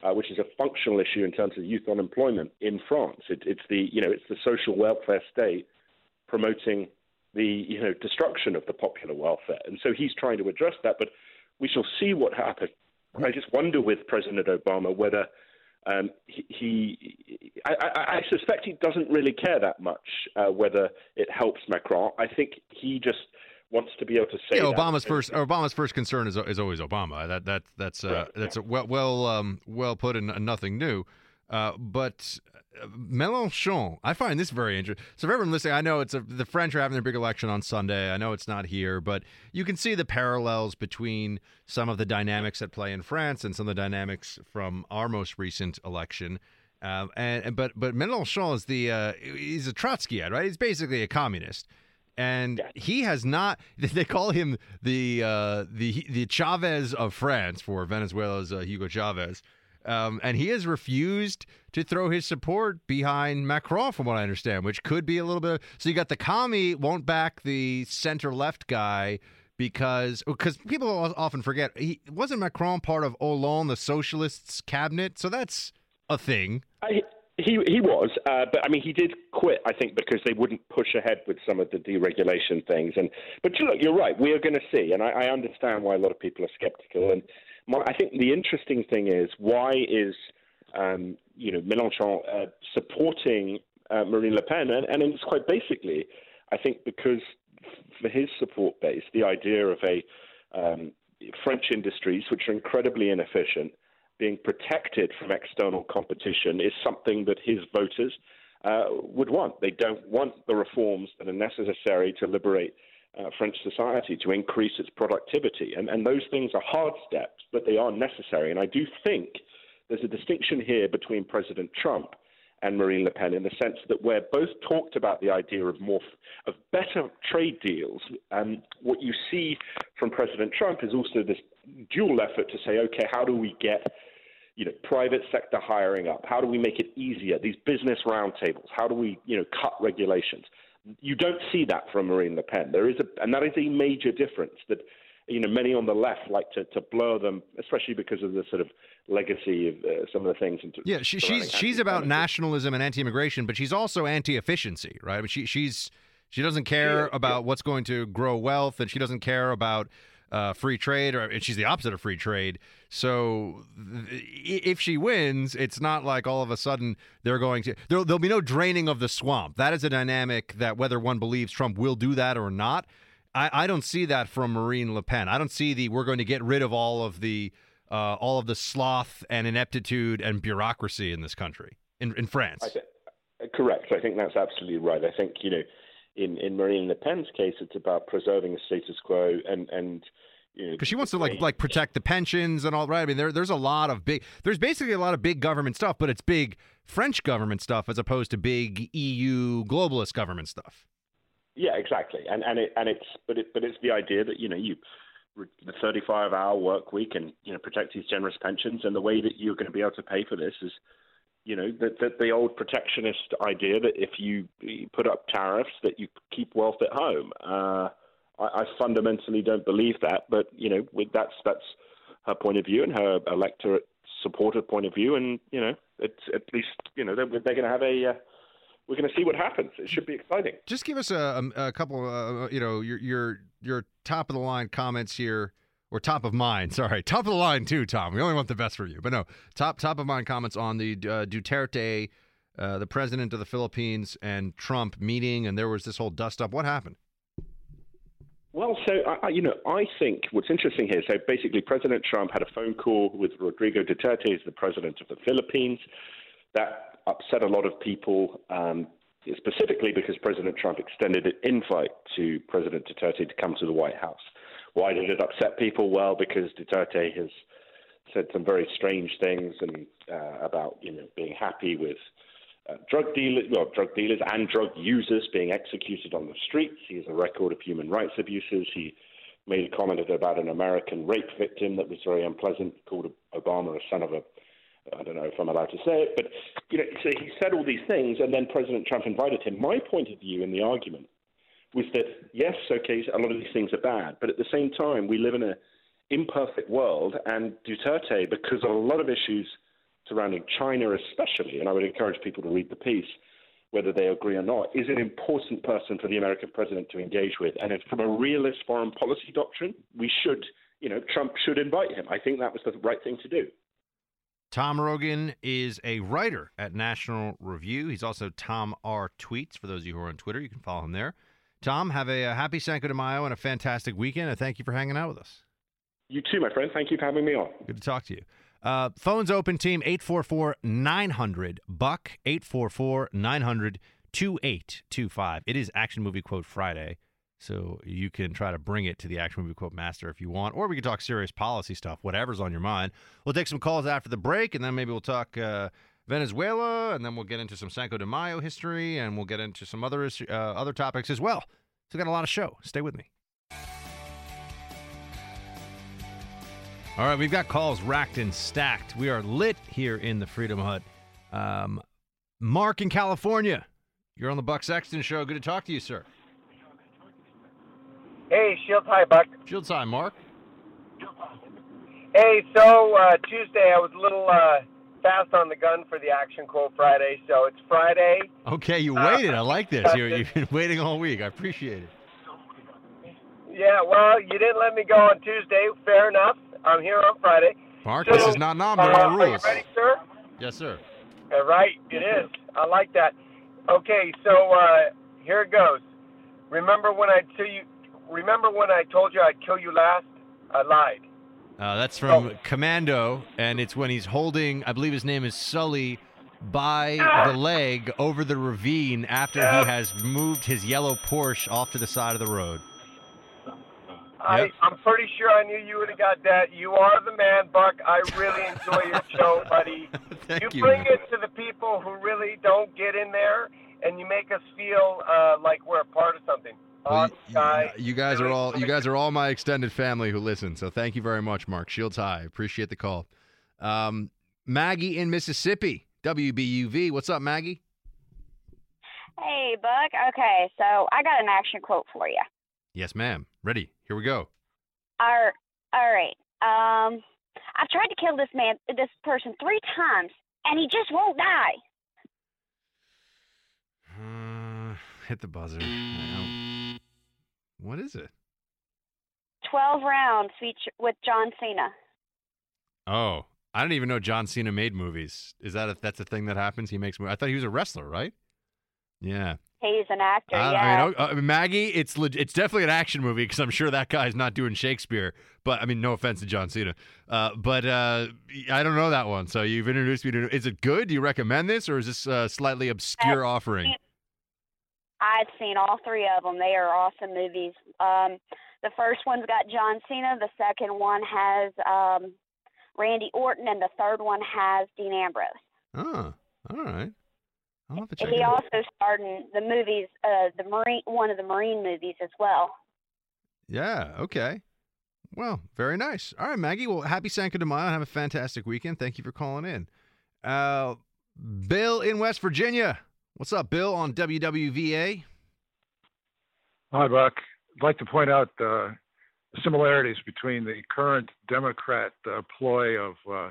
Uh, which is a functional issue in terms of youth unemployment in France. It, it's the you know it's the social welfare state promoting the you know destruction of the popular welfare, and so he's trying to address that. But we shall see what happens. I just wonder with President Obama whether um, he, he I, I, I, suspect he doesn't really care that much uh, whether it helps Macron. I think he just wants to be able to say. Yeah, Obama's first Obama's first concern is is always Obama. That that that's uh, right. that's well well um, well put and nothing new. Uh, but uh, Mélenchon, I find this very interesting. So, for everyone listening, I know it's a, the French are having their big election on Sunday. I know it's not here, but you can see the parallels between some of the dynamics at play in France and some of the dynamics from our most recent election. Uh, and but but Mélenchon is the uh, he's a Trotskyite, right? He's basically a communist and he has not. <laughs> They call him the uh, the the Chavez of France for Venezuela's uh, Hugo Chavez, um, and he has refused to throw his support behind Macron, from what I understand, which could be a little bit. So you got the commie won't back the center left guy because because people often forget he wasn't Macron part of Hollande, the socialists' cabinet, so that's a thing. I, he he was, uh, but I mean, he did quit. I think because they wouldn't push ahead with some of the deregulation things. And but you look, you're right. We are going to see, and I, I, understand why a lot of people are skeptical. And my, I think the interesting thing is why is um, you know Mélenchon uh, supporting uh, Marine Le Pen, and, and it's quite basically, I think because for his support base, the idea of a um, French industries which are incredibly inefficient being protected from external competition is something that his voters uh, would want. They don't want the reforms that are necessary to liberate uh, French society, to increase its productivity. And, and those things are hard steps, but they are necessary. And I do think there's a distinction here between President Trump and Marine Le Pen in the sense that where both talked about the idea of more of better trade deals, and what you see from President Trump is also this dual effort to say, okay, how do we get you know, private sector hiring up? How do we make it easier? These business roundtables. How do we, you know, cut regulations? You don't see that from Marine Le Pen. There is a, and that is a major difference that, you know, many on the left like to, to blur them, especially because of the sort of legacy of uh, some of the things. Into, yeah, she, she's she's about nationalism and anti-immigration, but she's also anti-efficiency, right? I mean, she she's she doesn't care yeah, about yeah. what's going to grow wealth, and she doesn't care about uh, free trade, or and she's the opposite of free trade. So th- if she wins, it's not like all of a sudden they're going to there, there'll be no draining of the swamp. That is a dynamic that whether one believes Trump will do that or not, I, I don't see that from Marine Le Pen. I don't see the we're going to get rid of all of the uh, all of the sloth and ineptitude and bureaucracy in this country in in France. Th- correct. I think that's absolutely right. I think you know in, in Marine Le Pen's case, it's about preserving the status quo and, and Because she wants to like like protect the pensions and all right. I mean, there there's a lot of big. There's basically a lot of big government stuff, but it's big French government stuff as opposed to big EU globalist government stuff. Yeah, exactly. And and it and it's but it but it's the idea that you know you the 35 hour work week and you know protect these generous pensions and the way that you're going to be able to pay for this is you know the, the, the old protectionist idea that if you, put up tariffs that you keep wealth at home. Uh, I, I fundamentally don't believe that, but you know, that's that's her point of view and her electorate supported point of view, and you know, it's at least you know they're, they're going to have a. Uh, we're going to see what happens. It should be exciting. Just give us a, a couple, uh, you know, your your your top of the line comments here, or top of mind. <laughs> Sorry, top of the line too, Tom. We only want the best for you, but no, top top of mind comments on the uh, Duterte, uh, the president of the Philippines, and Trump meeting, and there was this whole dust up. What happened? Well, so I, you know, I think what's interesting here. So basically, President Trump had a phone call with Rodrigo Duterte, the president of the Philippines. That upset a lot of people, um, specifically because President Trump extended an invite to President Duterte to come to the White House. Why did it upset people? Well, because Duterte has said some very strange things and uh, about you know being happy with uh, drug dealers, well, drug dealers and drug users being executed on the streets. He has a record of human rights abuses. He made a comment about an American rape victim that was very unpleasant. Called Obama a son of a I don't know if I'm allowed to say it, but you know, so he said all these things, and then President Trump invited him. My point of view in the argument was that yes, okay, a lot of these things are bad, but at the same time, we live in an imperfect world, and Duterte, because of a lot of issues surrounding China especially, and I would encourage people to read the piece, whether they agree or not, is an important person for the American president to engage with. And from a realist foreign policy doctrine, we should, you know, Trump should invite him. I think that was the right thing to do. Tom Rogan is a writer at National Review. He's also Tom R. Tweets. For those of you who are on Twitter, you can follow him there. Tom, have a, a happy Cinco de Mayo and a fantastic weekend. And thank you for hanging out with us. You too, my friend. Thank you for having me on. Good to talk to you. Uh, phones open, team 844 900 Buck, 844 900 2825. It is Action Movie Quote Friday, so you can try to bring it to the Action Movie Quote Master if you want, or we can talk serious policy stuff, whatever's on your mind. We'll take some calls after the break, and then maybe we'll talk uh, Venezuela, and then we'll get into some Cinco de Mayo history, and we'll get into some other, uh, other topics as well. So, we got a lot of show. Stay with me. All right, we've got calls racked and stacked. We are lit here in the Freedom Hut. Um, Mark in California, you're on the Buck Sexton Show. Good to talk to you, sir. Hey, Shields. Hi, Buck. Shields. Hi, Mark. Hey, so uh, Tuesday I was a little uh, fast on the gun for the Action Quote Friday, so it's Friday. Okay, you waited. I like this. you you've been waiting all week. I appreciate it. Yeah, well, you didn't let me go on Tuesday. Fair enough. I'm here on Friday. Mark, So, this is not nom. There uh, are Are you rules. ready, sir? Yes, sir. Uh, right, it is. I like that. Okay, so uh, here it goes. Remember when I tell you? Remember when I told you I'd kill you last? I lied. Uh, that's from Commando, and it's when he's holding, I believe his name is Sully, by the leg over the ravine after he has moved his yellow Porsche off to the side of the road. I, I'm pretty sure I knew you would have got that. You are the man, Buck. I really enjoy your <laughs> show, buddy. Thank you, bring man. it to the people who really don't get in there, and you make us feel uh, like we're a part of something. Awesome guy. You guys are all you guys are all my extended family who listen. So thank you very much, Mark Shields. High, appreciate the call. Um, Maggie in Mississippi, WBUV. What's up, Maggie? Hey, Buck. Okay, so I got an action quote for you. Yes, ma'am. Ready? Here we go. All, all right. Um, I've tried to kill this man, this person, three times, and he just won't die. Uh, hit the buzzer. What is it? Twelve rounds feature with John Cena. Oh, I didn't even know John Cena made movies. Is that a, that's a thing that happens? He makes movies. I thought he was a wrestler, right? Yeah. He's an actor. Yeah. I mean, oh, uh, Maggie, it's leg- it's definitely an action movie because I'm sure that guy's not doing Shakespeare. But I mean, no offense to John Cena, uh, but uh, I don't know that one. So you've introduced me to. Is it good? Do you recommend this, or is this a slightly obscure offering? I've seen all three of them. They are awesome movies. Um, The first one's got John Cena. The second one has um, Randy Orton, and the third one has Dean Ambrose. Oh, all right. I'll have to check He it out. also starred in the movies, uh, the Marine, one of the Marine movies as well. Yeah. Okay. Well, very nice. All right, Maggie. Well, happy Cinco de Mayo. and Have a fantastic weekend. Thank you for calling in. Uh, Bill in West Virginia. What's up, Bill? On WWVA. Hi, Buck. I'd like to point out uh, the similarities between the current Democrat uh, ploy of uh,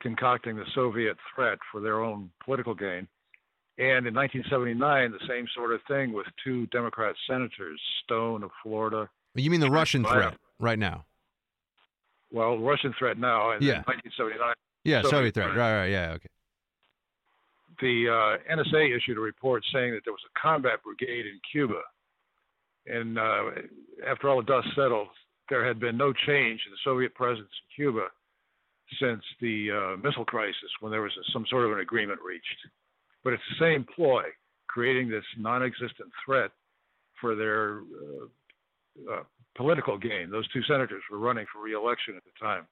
concocting the Soviet threat for their own political gain, and in 1979, the same sort of thing with two Democrat senators, Stone of Florida. You mean the Russian threat right now? Well, Russian threat now, and Yeah. 1979. Yeah, Soviet threat. Right. Right. Yeah. Okay. The uh, NSA issued a report saying that there was a combat brigade in Cuba. And uh, after all the dust settled, there had been no change in the Soviet presence in Cuba since the uh, missile crisis when there was a, some sort of an agreement reached. But it's the same ploy, creating this non existent threat for their uh, uh, political gain. Those two senators were running for re election at the time.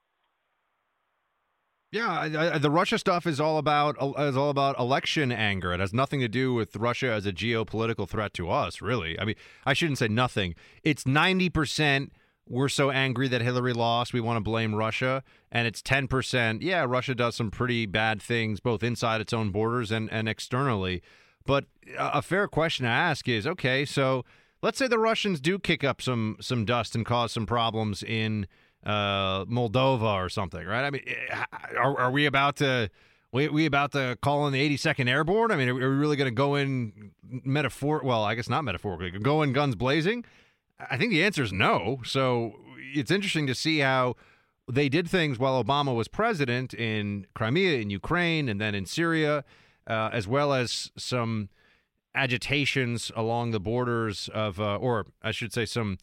Yeah, I, I, the Russia stuff is all about uh, is all about election anger. It has nothing to do with Russia as a geopolitical threat to us, really. I mean, I shouldn't say nothing. It's ninety percent. We're so angry that Hillary lost, we want to blame Russia, and it's ten percent. Yeah, Russia does some pretty bad things, both inside its own borders and and externally. But a a fair question to ask is, okay, so let's say the Russians do kick up some some dust and cause some problems in uh, Moldova or something, right? I mean, eh, are, are we about to we, we about to call in the 82nd Airborne? I mean, are we really going to go in metaphor? Well, I guess not metaphorically. Go in guns blazing. I think the answer is no. So it's interesting to see how they did things while Obama was president in Crimea, in Ukraine, and then in Syria, uh, as well as some agitations along the borders of, uh, or I should say, some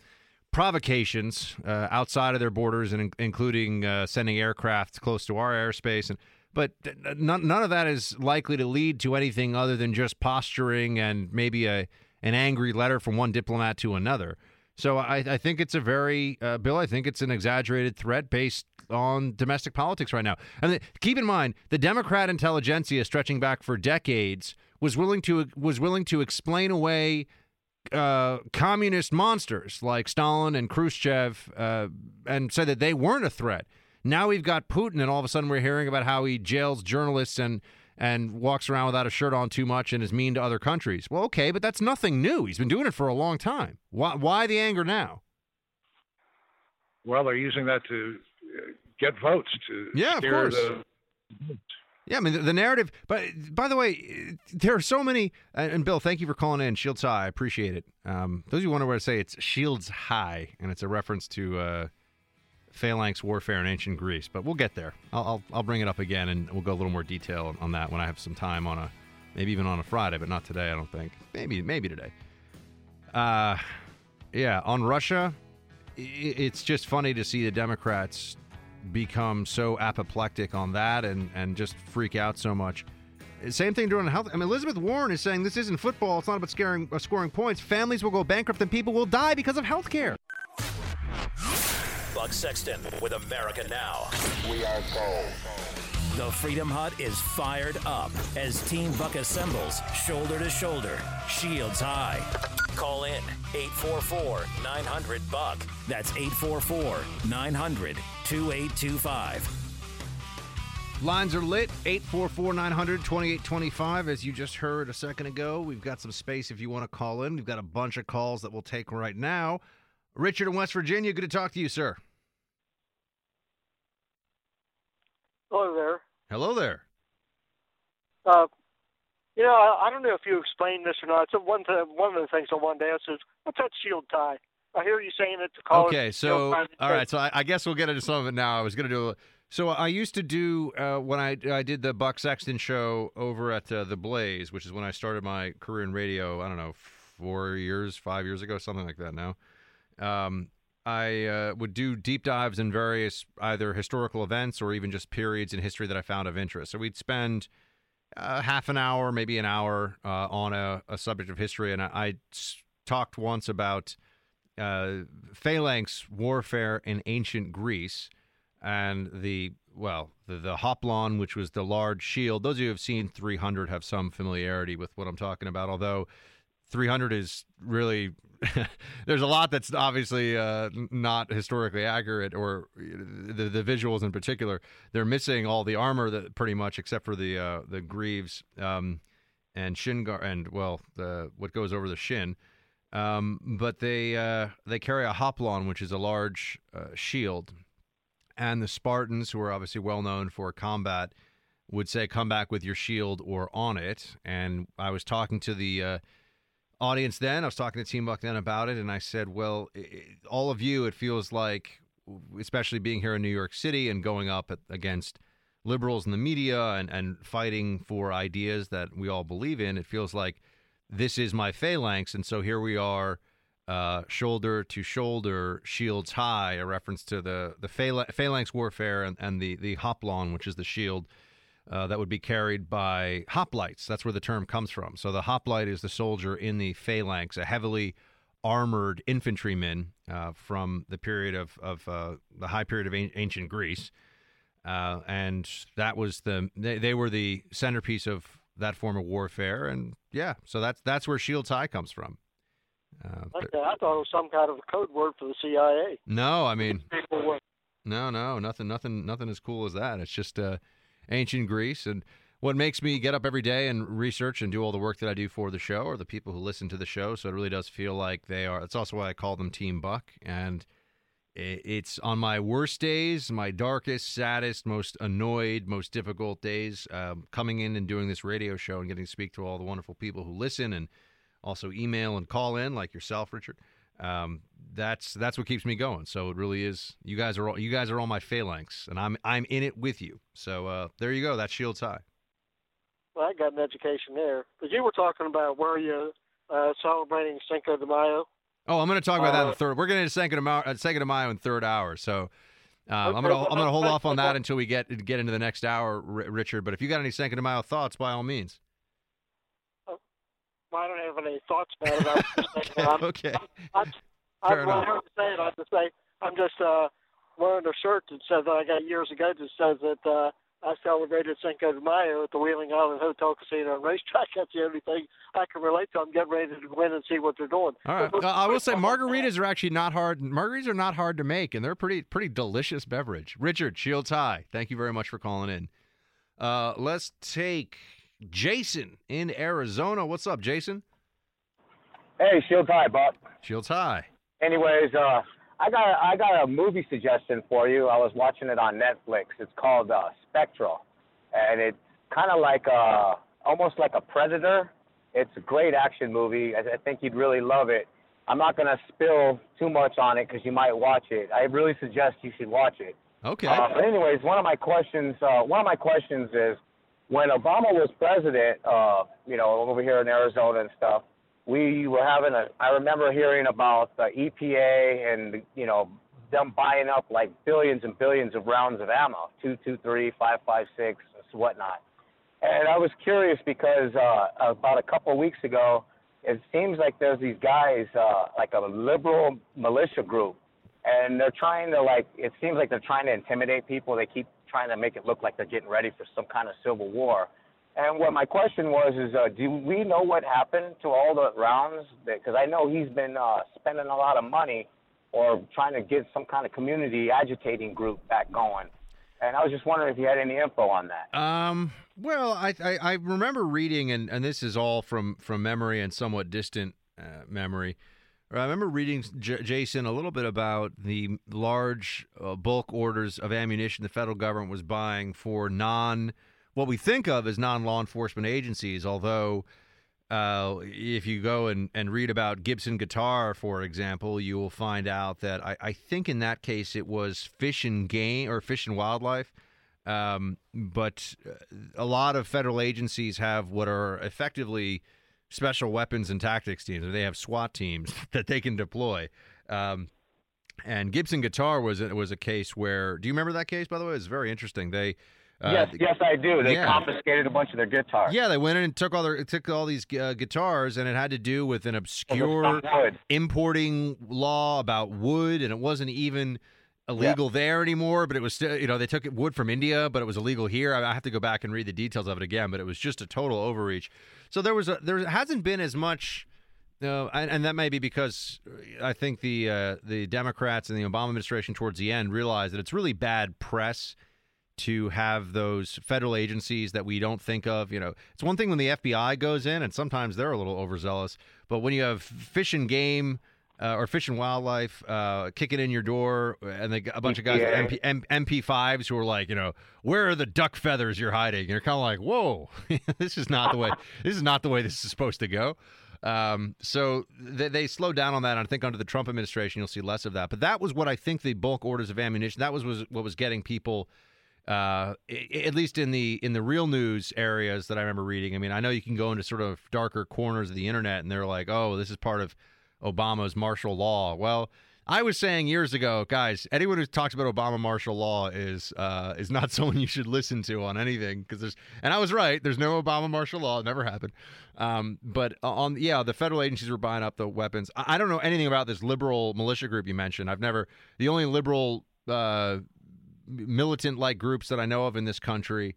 provocations uh, outside of their borders, and in- including uh, sending aircraft close to our airspace. And but none, none of that is likely to lead to anything other than just posturing and maybe a an angry letter from one diplomat to another. So I, I think it's a very uh, Bill. I think it's an exaggerated threat based on domestic politics right now. And th- keep in mind, the Democrat intelligentsia, stretching back for decades, was willing to was willing to explain away uh, communist monsters like Stalin and Khrushchev uh, and said that they weren't a threat. Now we've got Putin, and all of a sudden we're hearing about how he jails journalists and and walks around without a shirt on too much and is mean to other countries. Well, okay, but that's nothing new. He's been doing it for a long time. Why, why the anger now? Well, they're using that to uh, get votes to Yeah, of course. the Yeah, I mean the, narrative. But by the way, there are so many. And, Bill, thank you for calling in. Shields High, I appreciate it. Um, those of you who wonder what I say, it's Shields High, and it's a reference to uh, phalanx warfare in ancient Greece. But we'll get there. I'll, I'll I'll bring it up again, and we'll go a little more detail on that when I have some time on a maybe even on a Friday, but not today. I don't think. Maybe maybe today. Uh, yeah, on Russia, it's just funny to see the Democrats become so apoplectic on that and and just freak out so much. Same thing during health. I mean, Elizabeth Warren is saying this isn't football. It's not about scaring, uh, scoring points. Families will go bankrupt and people will die because of health care. Buck Sexton with America Now. We are gold. The Freedom Hut is fired up as Team Buck assembles shoulder to shoulder, shields high. Call in 844 900 Buck. That's 844 900 2825. Lines are lit 844 900 2825. As you just heard a second ago, we've got some space if you want to call in. We've got a bunch of calls that we'll take right now. Richard in West Virginia, good to talk to you, sir. Hello there. Hello there. Uh, you know, I, I don't know if you explained this or not. So one th- one of the things I wanted to ask is, what's that shield tie? I hear you saying it to call Okay, so all right, so I, I guess we'll get into some of it now. I was going to do. A, so I used to do uh, when I I did the Buck Sexton show over at uh, the Blaze, which is when I started my career in radio. I don't know, four years, five years ago, something like that. Now, um, I uh, would do deep dives in various either historical events or even just periods in history that I found of interest. So we'd spend uh, half an hour, maybe an hour, uh, on a, a subject of history, and I talked once about uh, phalanx warfare in ancient Greece, and the well, the, the hoplon, which was the large shield. Those of you who have seen 300 have some familiarity with what I'm talking about. Although 300 is really <laughs> there's a lot that's obviously uh, not historically accurate, or the the visuals in particular. They're missing all the armor that pretty much, except for the uh, the greaves um, and shin guard, and well, the what goes over the shin. Um, but they uh, they carry a hoplon, which is a large uh, shield, and the Spartans, who are obviously well known for combat, would say, "Come back with your shield or on it." And I was talking to the uh, audience then. I was talking to Team Buck then about it, and I said, "Well, it, all of you, it feels like, especially being here in New York City and going up at, against liberals in the media and and fighting for ideas that we all believe in, it feels like this is my phalanx, and so here we are." Uh, shoulder to shoulder, shields high, a reference to the the phalanx warfare and, and the the hoplon, which is the shield uh, that would be carried by hoplites. That's where the term comes from. So the hoplite is the soldier in the phalanx, a heavily armored infantryman uh, from the period of, of uh, the high period of ancient Greece. Uh, and that was the they, they, were the centerpiece of that form of warfare. And yeah, so that's that's where shields high comes from. Uh, okay, I thought it was some kind of a code word for the CIA. No, I mean, no, no, nothing, nothing, nothing as cool as that. It's just uh, ancient Greece. And what makes me get up every day and research and do all the work that I do for the show are the people who listen to the show. So it really does feel like they are. That's also why I call them Team Buck. And it's on my worst days, my darkest, saddest, most annoyed, most difficult days, um, coming in and doing this radio show and getting to speak to all the wonderful people who listen and also email and call in, like yourself, Richard. Um, that's that's what keeps me going. So it really is. You guys are all you guys are all my phalanx, and I'm I'm in it with you. So uh, there you go. That's Shields High. Well, I got an education there. But you were talking about where you uh, celebrating Cinco de Mayo. Oh, I'm going to talk about uh, that in the uh, third. We're going to Cinco de Mayo, uh, Cinco de Mayo in third hour. So. Um, okay. I'm gonna I'm gonna hold off on that <laughs> until we get get into the next hour, R- Richard. But if you got any Cinco de Mayo thoughts, by all means. I don't have any thoughts about it. I'm, <laughs> okay. I'm, I'm, I, when I heard you say it, I just say I'm just uh, wearing a shirt that says that I got years ago that says that uh, I celebrated Cinco de Mayo at the Wheeling Island Hotel Casino and Racetrack. <laughs> That's the only thing I can relate to. I'm getting ready to go in and see what they're doing. All right. Uh, I will say margaritas are actually not hard. Margaritas are not hard to make, and they're pretty pretty delicious beverage. Richard Shields High, thank you very much for calling in. Uh, let's take Jason in Arizona. What's up, Jason? Hey, Shields High, Buck. Shields High anyways, uh, I got a, I got a movie suggestion for you. I was watching it on Netflix. It's called uh, Spectral, and it's kind of like a almost like a Predator. It's a great action movie. I, I think you'd really love it. I'm not gonna spill too much on it because you might watch it. I really suggest you should watch it. Okay. Uh, but anyways, one of my questions, uh, one of my questions is, when Obama was president, uh, you know, over here in Arizona and stuff, we were having a. I remember hearing about the EPA and you know them buying up like billions and billions of rounds of ammo, two, two, three, five, five, six, whatnot. And I was curious because uh, about a couple of weeks ago, it seems like there's these guys, uh, like a liberal militia group, and they're trying to like. It seems like they're trying to intimidate people. They keep trying to make it look like they're getting ready for some kind of civil war. And what my question was is, uh, do we know what happened to all the rounds? Because I know he's been uh, spending a lot of money or trying to get some kind of community agitating group back going. And I was just wondering if you had any info on that. Um, well, I, I, I remember reading, and, and this is all from, from memory and somewhat distant uh, memory. I remember reading, J- Jason, a little bit about the large uh, bulk orders of ammunition the federal government was buying for non – what we think of as non law enforcement agencies, although. Uh, if you go and, and read about Gibson Guitar, for example, you will find out that I, I think in that case it was fish and game or fish and wildlife. Um, but uh, a lot of federal agencies have what are effectively special weapons and tactics teams. They have SWAT teams <laughs> that they can deploy. Um, and Gibson Guitar was was a case where. Do you remember that case? By the way, it's very interesting. They Uh, yes, yes, I do. They yeah. confiscated a bunch of their guitars. Yeah, they went in and took all their took all these uh, guitars, and it had to do with an obscure importing law about wood, and it wasn't even illegal there anymore. But it was still, you know, they took wood from India, but it was illegal here. I have to go back and read the details of it again, but it was just a total overreach. So there was a, there hasn't been as much. No, and, and that may be because I think the uh, the Democrats and the Obama administration towards the end realized that it's really bad press to have those federal agencies that we don't think of. You know, it's one thing when the FBI goes in, and sometimes they're a little overzealous, but when you have fish and game. Uh, or fish and wildlife uh, kicking in your door, and they, a bunch of guys with Yeah. MP, M, MP5s who are like, you know, where are the duck feathers you're hiding? And you're kind of like, whoa, <laughs> this is not the way. This is not the way this is supposed to go. Um, so they, they slowed down on that. And I think under the Trump administration, you'll see less of that. But that was what I think the bulk orders of ammunition. That was, was what was getting people, uh, at least in the in the real news areas that I remember reading. I mean, I know you can go into sort of darker corners of the internet, and they're like, oh, this is part of Obama's martial law. Well. I was saying years ago, guys, anyone who talks about Obama martial law is uh, is not <laughs> someone you should listen to on anything because there's and I was right. There's no Obama martial law. It never happened. Um, but on yeah, the federal agencies were buying up the weapons. I, I don't know anything about this liberal militia group you mentioned. I've never the only liberal uh, militant like groups that I know of in this country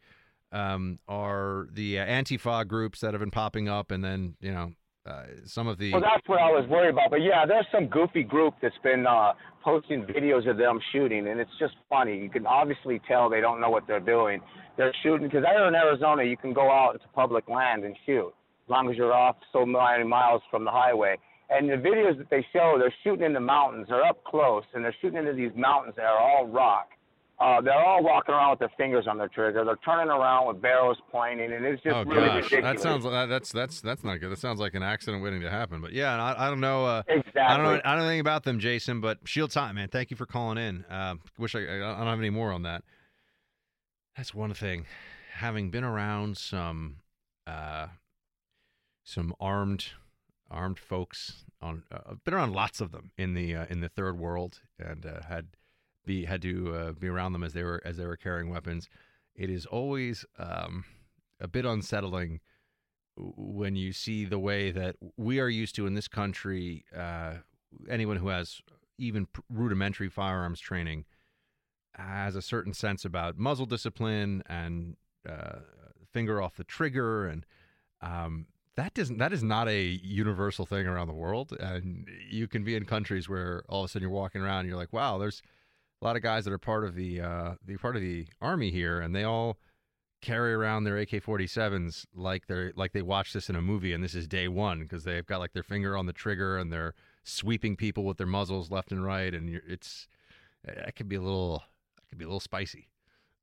um, are the uh, Antifa groups that have been popping up, and then you know uh, some of the Well, that's what I was worried about. But yeah, there's some goofy group that's been uh, posting videos of them shooting, and it's just funny. You can obviously tell they don't know what they're doing. They're shooting because know in Arizona you can go out into public land and shoot as long as you're off so many miles from the highway. And the videos that they show, they're shooting in the mountains. They're up close, and they're shooting into these mountains that are all rock. Uh, they're all walking around with their fingers on their trigger. They're turning around with barrels pointing, and it's just oh really gosh, ridiculous. that sounds that, that's that's that's not good. That sounds like an accident waiting to happen. But yeah, I, I don't know. Uh, Exactly. I don't know. I don't know anything about them, Jason. But Shield Time, man. Thank you for calling in. Uh, wish I, I don't have any more on that. That's one thing. Having been around some uh, some armed armed folks on uh, I've been around lots of them in the uh, in the third world and uh, had be had to uh, be around them as they were as they were carrying weapons. It is always um, a bit unsettling when you see the way that we are used to in this country. Uh, anyone who has even rudimentary firearms training has a certain sense about muzzle discipline and uh, finger off the trigger, and um, that doesn't that is not a universal thing around the world. And you can be in countries where all of a sudden you're walking around and you're like, wow, there's a lot of guys that are part of the uh, the part of the army here, and they all carry around their AK-47s like they're like they watch this in a movie, and this is day one because they've got like their finger on the trigger and they're sweeping people with their muzzles left and right, and you're, it's that could be a little that could be a little spicy.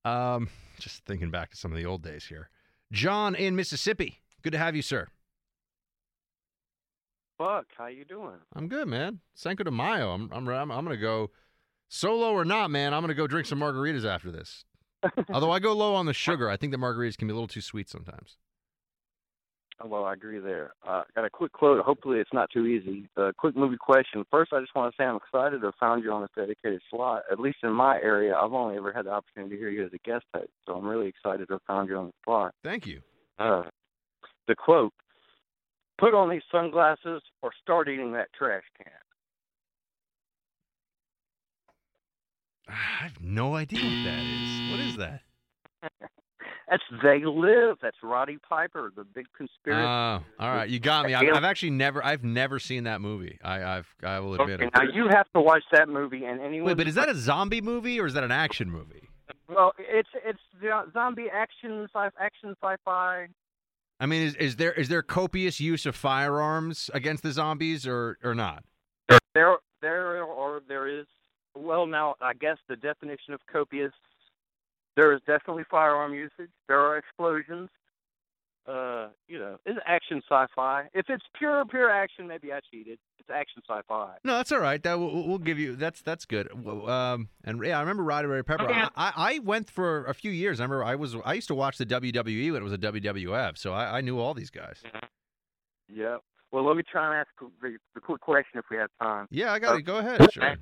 Um, just thinking back to some of the old days here. John in Mississippi, good to have you, sir. Buck, how you doing? I'm good, man. Cinco de Mayo. I'm I'm I'm, I'm gonna go solo or not, man. I'm gonna go drink some margaritas after this. <laughs> Although I go low on the sugar, I think the margaritas can be a little too sweet sometimes. Oh, Well, I agree there. Uh, got a quick quote. Hopefully, it's not too easy. A quick movie question. First, I just want to say I'm excited to have found you on this dedicated slot. At least in my area, I've only ever had the opportunity to hear you as a guest host, so I'm really excited to have found you on the slot. Thank you. Uh, the quote: "Put on these sunglasses or start eating that trash can." Ah, I have no idea what that is. What is that? That's They Live. That's Roddy Piper, the big conspiracy. Oh, all right. You got me. I've, I've actually never, I've never seen that movie. I, I've, I will admit okay, it. now you have to watch that movie, and anyone. Wait, but is that a zombie movie or is that an action movie? Well, it's it's the zombie action, sci action sci-fi. I mean, is, is there is there copious use of firearms against the zombies or or not? There, there, or there is. Well, now I guess the definition of copious. There is definitely firearm usage. There are explosions. Uh, you know, it's action sci-fi. If it's pure, pure action, maybe I cheated. It's action sci-fi. No, that's all right. That we'll, we'll give you. That's that's good. Um, and yeah, I remember Roddy Ray Piper. Okay. I, I went for a few years. I remember I was I used to watch the WWE when it was a WWF, so I, I knew all these guys. Yep. Well, let me try and ask the, the quick question if we have time. Yeah, I got Uh, it. Go ahead. Sure.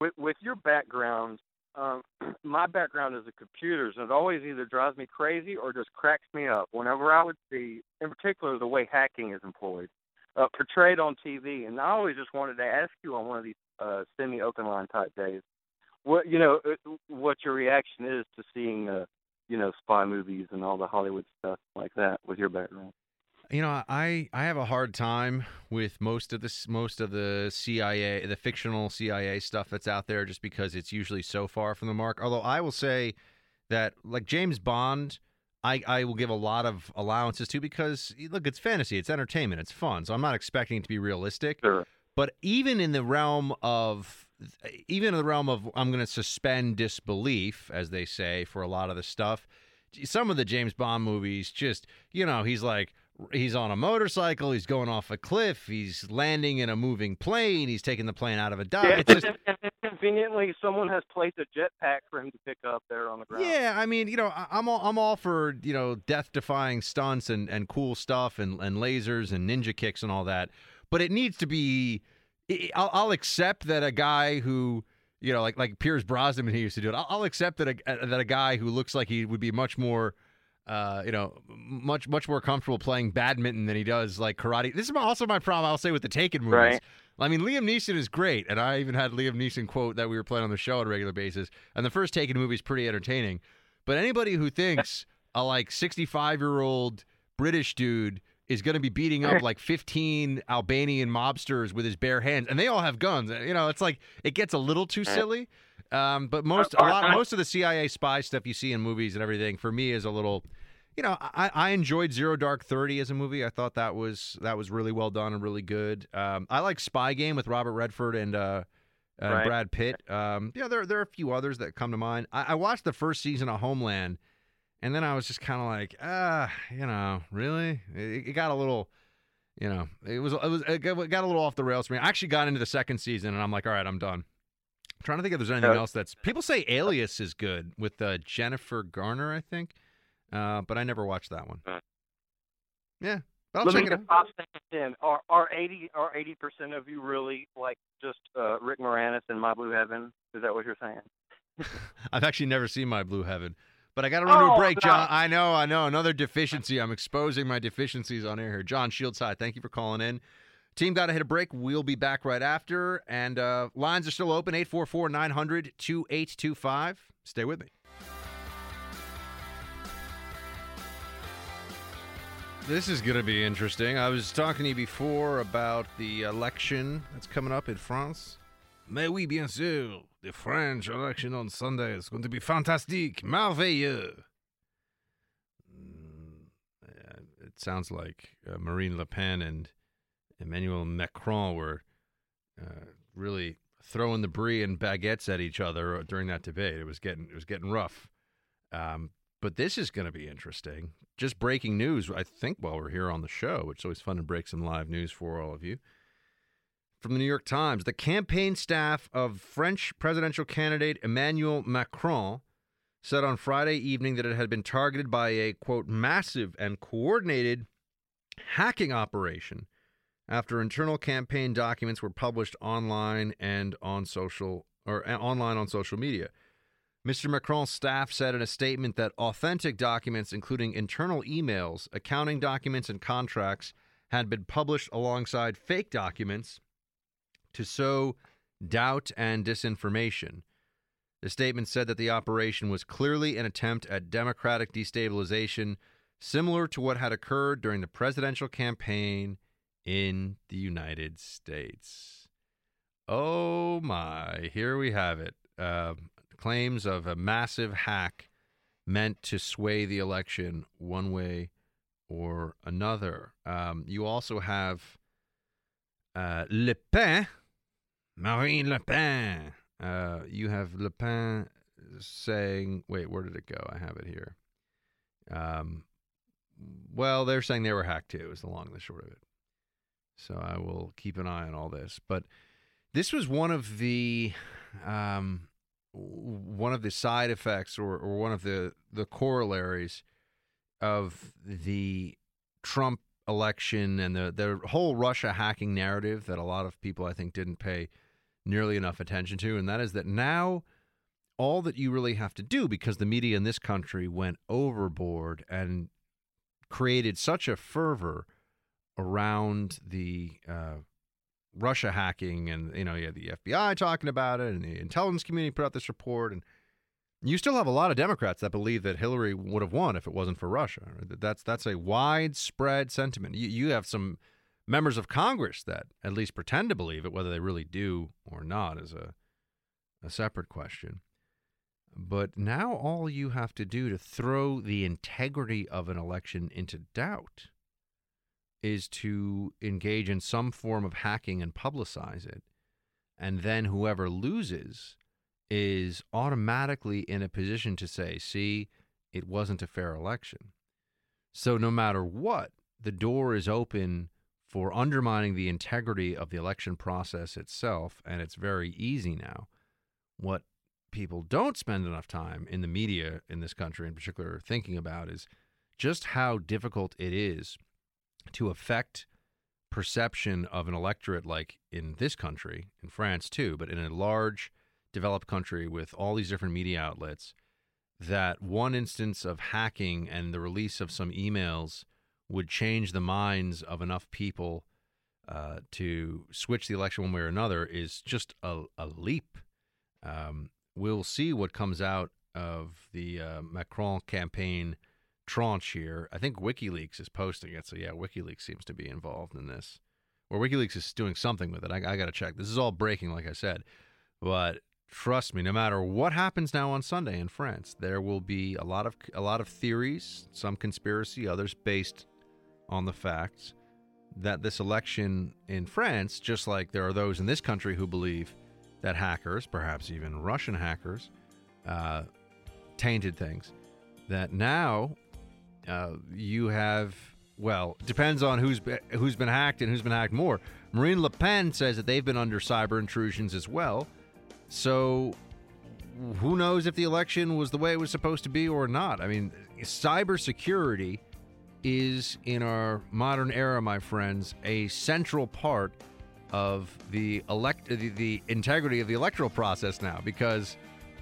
With, with your background um, <clears throat> my background is in computers, and it always either drives me crazy or just cracks me up whenever I would see, in particular, the way hacking is employed, uh, portrayed on TV. And I always just wanted to ask you on one of these uh, semi-open line type days, what you know, uh, what your reaction is to seeing, uh, you know, spy movies and all the Hollywood stuff like that with your background. You know, I I have a hard time with most of this most of the CIA, the fictional CIA stuff that's out there, just because it's usually so far from the mark. Although I will say that, like James Bond, I I will give a lot of allowances to because look, it's fantasy, it's entertainment, it's fun. So I'm not expecting it to be realistic. Sure. But even in the realm of even in the realm of I'm going to suspend disbelief, as they say, for a lot of the stuff. Some of the James Bond movies, just you know, he's like he's on a motorcycle, he's going off a cliff, he's landing in a moving plane, he's taking the plane out of a dive. Yeah, It's just, and, conveniently, someone has placed a jetpack for him to pick up there on the ground. yeah, I mean, you know, I'm all I'm all for you know death-defying stunts and, and cool stuff and, and lasers and ninja kicks and all that, but it needs to be. I'll, I'll accept that a guy who you know like like Pierce Brosnan he used to do it. I'll, I'll accept that a that a guy who looks like he would be much more. Uh, you know, much much more comfortable playing badminton than he does like karate. This is my- also my problem. I'll say with the Taken movies. Right. I mean, Liam Neeson is great, and I even had Liam Neeson quote that we were playing on the show on a regular basis. And the first Taken movie is pretty entertaining. But anybody who thinks <laughs> a like 65 year old British dude is going to be beating up <laughs> like 15 Albanian mobsters with his bare hands, and they all have guns. You know, it's like it gets a little too silly. Um, but most a lot most of the CIA spy stuff you see in movies and everything for me is a little. You know, I, I enjoyed Zero Dark Thirty as a movie. I thought that was that was really well done and really good. Um, I like Spy Game with Robert Redford and uh, and Right. Brad Pitt. Um, yeah, there there are a few others that come to mind. I, I watched the first season of Homeland, and then I was just kind of like, ah, you know, really? It, it got a little, you know, it was it was it got got a little off the rails for me. I actually got into the second season, and I'm like, all right, I'm done. I'm trying to think if there's anything Yeah. else that's people say Alias is good with uh, Jennifer Garner, I think, uh, but I never watched that one. Yeah, but I'll Let check me it out. get five seconds in. Are are eighty are eighty percent of you really like just uh, Rick Moranis and My Blue Heaven? Is that what you're saying? <laughs> I've actually never seen my Blue Heaven, but I got to run to a Oh, break, no. John. I know, I know, another deficiency. I'm exposing my deficiencies on air here. John Shields, hi. Thank you for calling in. Team got to hit a break. We'll be back right after, and uh, lines are still open 844 900 2825. Stay with me. This is going to be interesting. I was talking to you before about the election that's coming up in France. Mais oui, bien sûr. The French election on Sunday is going to be fantastic, merveilleux. Mm, It sounds like uh, Marine Le Pen and Emmanuel Macron were uh, really throwing the brie and baguettes at each other during that debate. It was getting it was getting rough. Um, but this is going to be interesting. Just breaking news, I think, while we're here on the show, which is always fun to break some live news for all of you. From the New York Times, the campaign staff of French presidential candidate Emmanuel Macron said on Friday evening that it had been targeted by a, quote, massive and coordinated hacking operation after internal campaign documents were published online and on social or uh, online on social media. Mr. Macron's staff said in a statement that authentic documents, including internal emails, accounting documents, and contracts, had been published alongside fake documents to sow doubt and disinformation. The statement said that the operation was clearly an attempt at democratic destabilization, similar to what had occurred during the presidential campaign in the United States. Oh my, here we have it. Uh, claims of a massive hack meant to sway the election one way or another. Um, you also have uh, Le Pen, Marine Le Pen. Uh, you have Le Pen saying, wait, where did it go? I have it here. Um, well, they're saying they were hacked too, is the long and the short of it. So I will keep an eye on all this. But this was one of the um, one of the side effects or, or one of the, the corollaries of the Trump election and the, the whole Russia hacking narrative that a lot of people I think didn't pay nearly enough attention to, and that is that now all that you really have to do because the media in this country went overboard and created such a fervor around the uh, Russia hacking, and you know, you had the FBI talking about it, and the intelligence community put out this report, and you still have a lot of Democrats that believe that Hillary would have won if it wasn't for Russia. That's that's a widespread sentiment. You you have some members of Congress that at least pretend to believe it, whether they really do or not is a a separate question. But now all you have to do to throw the integrity of an election into doubt is to engage in some form of hacking and publicize it. And then whoever loses is automatically in a position to say, see, it wasn't a fair election. So no matter what, the door is open for undermining the integrity of the election process itself, and it's very easy now. What people don't spend enough time in the media in this country, in particular, thinking about is just how difficult it is to affect perception of an electorate like in this country, in France too, but in a large developed country with all these different media outlets, that one instance of hacking and the release of some emails would change the minds of enough people uh, to switch the election one way or another is just a, a leap. Um, we'll see what comes out of the uh, Macron campaign tranche here. I think WikiLeaks is posting it, so yeah, WikiLeaks seems to be involved in this. Or WikiLeaks is doing something with it. I, I got to check. This is all breaking, like I said. But trust me, no matter what happens now on Sunday in France, there will be a lot of a lot of theories, some conspiracy, others based on the facts that this election in France, just like there are those in this country who believe that hackers, perhaps even Russian hackers, uh, tainted things. That now uh, you have well depends on who's been, who's been hacked and who's been hacked more. Marine Le Pen says that they've been under cyber intrusions as well. So who knows if the election was the way it was supposed to be or not? I mean, cybersecurity is in our modern era, my friends, a central part of the elect the, the integrity of the electoral process now because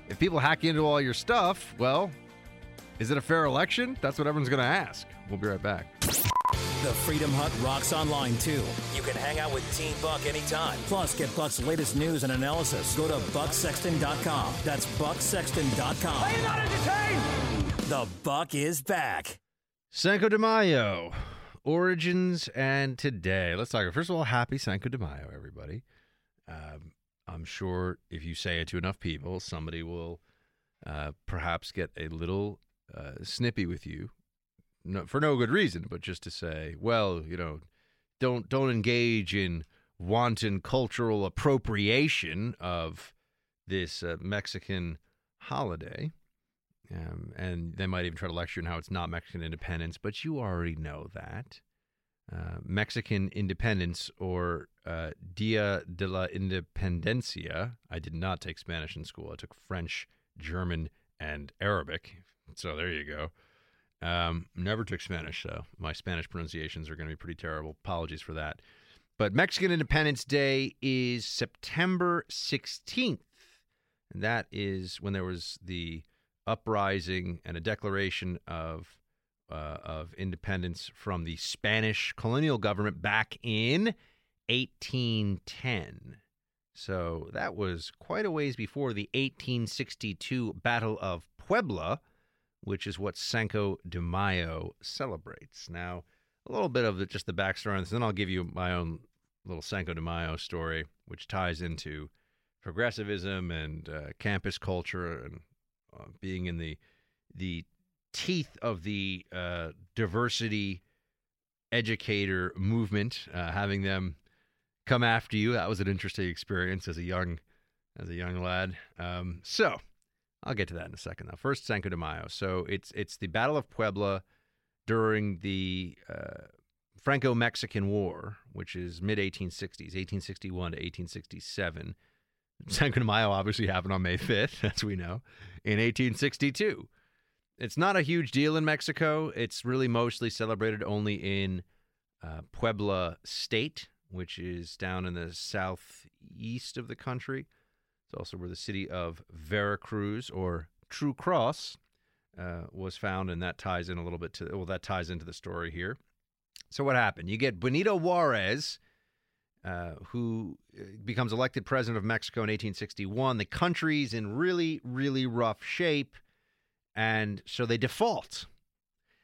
if people hack into all your stuff, well, is it a fair election? That's what everyone's going to ask. We'll be right back. The Freedom Hut rocks online too. You can hang out with Team Buck anytime. Plus, get Buck's latest news and analysis. Go to bucksexton.com. That's bucksexton.com. Are you not entertained? The Buck is back. Cinco de Mayo, origins and today. Let's talk. First of all, happy Cinco de Mayo, everybody. Um, I'm sure if you say it to enough people, somebody will uh, perhaps get a little uh, snippy with you, for no good reason, but just to say, well, you know, don't don't engage in wanton cultural appropriation of this uh, Mexican holiday. Um, and they might even try to lecture on how it's not Mexican independence, but you already know that. Uh, Mexican independence or uh, Dia de la Independencia. I did not take Spanish in school. I took French, German, and Arabic. So there you go. Um, never took Spanish, so my Spanish pronunciations are going to be pretty terrible. Apologies for that. But Mexican Independence Day is September 16th. And that is when there was the uprising and a declaration of uh, of independence from the Spanish colonial government back in 1810. So that was quite a ways before the 1862 Battle of Puebla, which is what Cinco de Mayo celebrates. Now, a little bit of the, just the backstory on this, then I'll give you my own little Cinco de Mayo story, which ties into progressivism and uh, campus culture and uh, being in the the teeth of the uh, diversity educator movement, uh, having them come after you. That was an interesting experience as a young as a young lad. Um, so I'll get to that in a second. Though first, Cinco de Mayo. So it's it's the Battle of Puebla during the uh, Franco-Mexican War, which is mid 1860s, 1861 to 1867. Cinco de Mayo obviously happened on May 5th, <laughs> as we know, in 1862. It's not a huge deal in Mexico. It's really mostly celebrated only in uh, Puebla State, which is down in the southeast of the country. Also where the city of Veracruz or True Cross uh, was found, and that ties in a little bit to well, that ties into the story here. So what happened? You get Benito Juarez, uh, who uh, becomes elected president of Mexico in 1861. The country's in really, really rough shape, and so they default.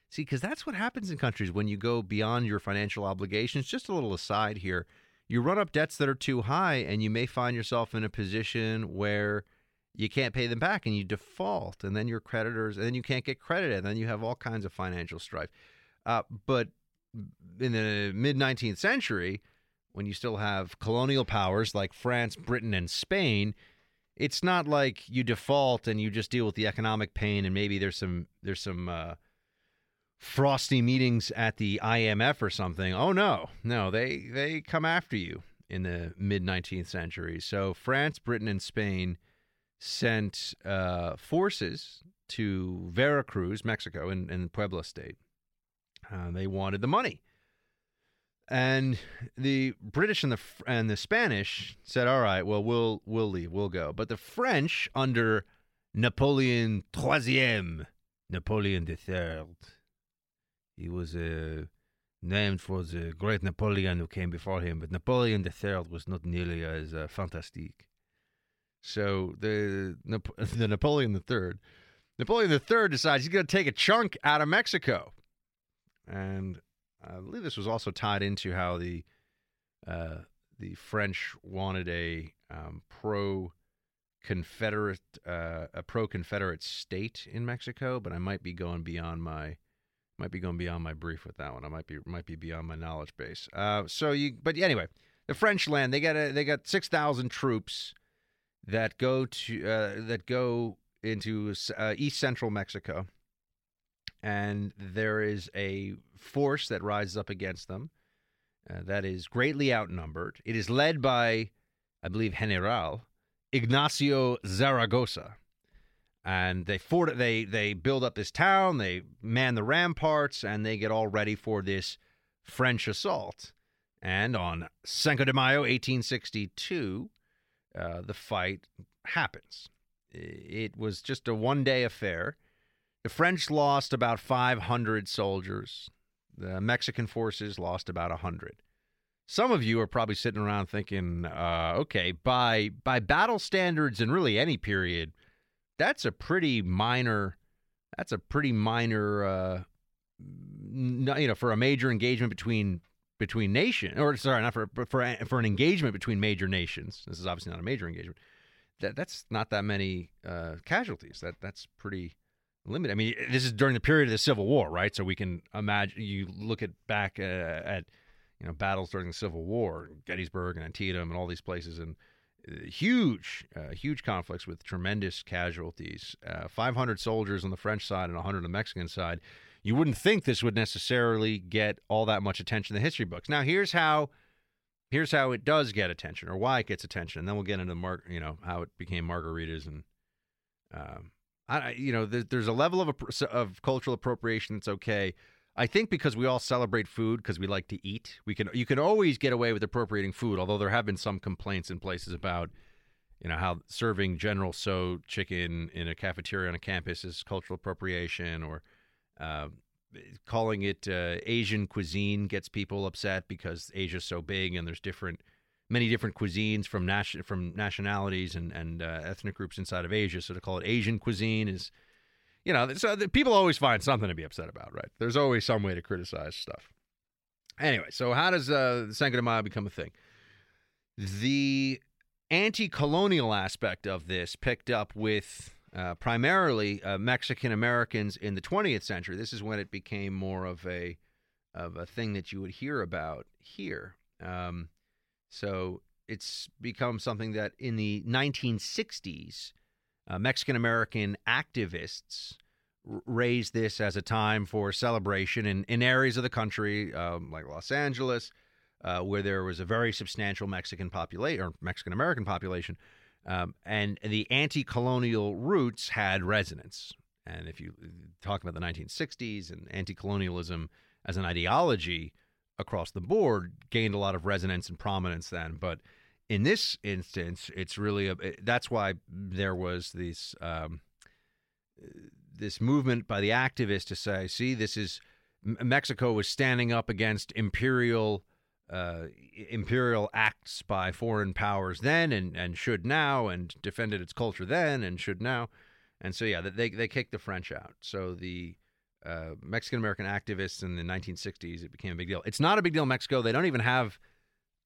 See, because that's what happens in countries when you go beyond your financial obligations. Just a little aside here. You run up debts that are too high, and you may find yourself in a position where you can't pay them back and you default, and then your creditors, and then you can't get credit, and then you have all kinds of financial strife. Uh, but in the mid 19th century, when you still have colonial powers like France, Britain, and Spain, it's not like you default and you just deal with the economic pain and maybe there's some there's some uh, frosty meetings at the IMF or something. Oh no, no, they they come after you in the mid 19th century. So France, Britain, and Spain sent uh, forces to Veracruz, Mexico, in Puebla State. Uh, they wanted the money. And the British and the and the Spanish said, "All right, well, we'll we'll leave, we'll go." But the French, under Napoleon Troisième, Napoleon III, he was uh, named for the great Napoleon who came before him, but Napoleon III was not nearly as uh, fantastic. So the <laughs> the Napoleon III, Napoleon III decides he's going to take a chunk out of Mexico, and I believe this was also tied into how the uh, the French wanted a um, pro Confederate uh, a pro Confederate state in Mexico, but I might be going beyond my might be going beyond my brief with that one. I might be might be beyond my knowledge base. Uh, so you, but anyway, the French land they got a, they got six thousand troops that go to uh, that go into uh, east central Mexico and there is a force that rises up against them uh, that is greatly outnumbered. It is led by, I believe, General Ignacio Zaragoza. And they fort- they they build up this town, they man the ramparts, and they get all ready for this French assault. And on Cinco de Mayo, 1862, uh, the fight happens. It was just a one day affair. The French lost about 500 soldiers. The Mexican forces lost about 100. Some of you are probably sitting around thinking, uh, okay, by by battle standards in really any period, that's a pretty minor. That's a pretty minor, uh, you know, for a major engagement between between nation, or sorry, not for for for an engagement between major nations. This is obviously not a major engagement. That that's not that many uh, casualties. That that's pretty limited. I mean, this is during the period of the Civil War, right? So we can imagine. You look at back uh, at you know battles during the Civil War, Gettysburg and Antietam, and all these places, and huge, uh, huge conflicts with tremendous casualties. Uh, 500 soldiers on the French side and 100 on the Mexican side. You wouldn't think this would necessarily get all that much attention in the history books. Now, here's how. Here's how it does get attention, or why it gets attention, and then we'll get into mar- you know how it became margaritas and um, I, you know, there, there's a level of of cultural appropriation that's okay. I think because we all celebrate food because we like to eat, we can you can always get away with appropriating food. Although there have been some complaints in places about, you know, how serving General Tso chicken in a cafeteria on a campus is cultural appropriation, or uh, calling it uh, Asian cuisine gets people upset because Asia's so big and there's different many different cuisines from nation from nationalities and and uh, ethnic groups inside of Asia. So to call it Asian cuisine is, you know, so people always find something to be upset about, right? There's always some way to criticize stuff. Anyway, so how does uh, Cinco de Mayo become a thing? The anti-colonial aspect of this picked up with uh, primarily uh, Mexican Americans in the 20th century. This is when it became more of a of a thing that you would hear about here. Um, so it's become something that in the 1960s, uh, Mexican American activists r- raised this as a time for celebration in, in areas of the country, um, like Los Angeles, uh, where there was a very substantial Mexican population or Mexican American population. Um, and the anti colonial roots had resonance. And if you talk about the 1960s and anti colonialism as an ideology, across the board gained a lot of resonance and prominence then. But in this instance, it's really a, that's why there was this um, this movement by the activists to say, see, this is Mexico was standing up against imperial uh, imperial acts by foreign powers then and, and should now and defended its culture then and should now. And so, yeah, they, they kicked the French out. So the uh, Mexican American activists in the 1960s, it became a big deal. It's not a big deal in Mexico. They don't even have,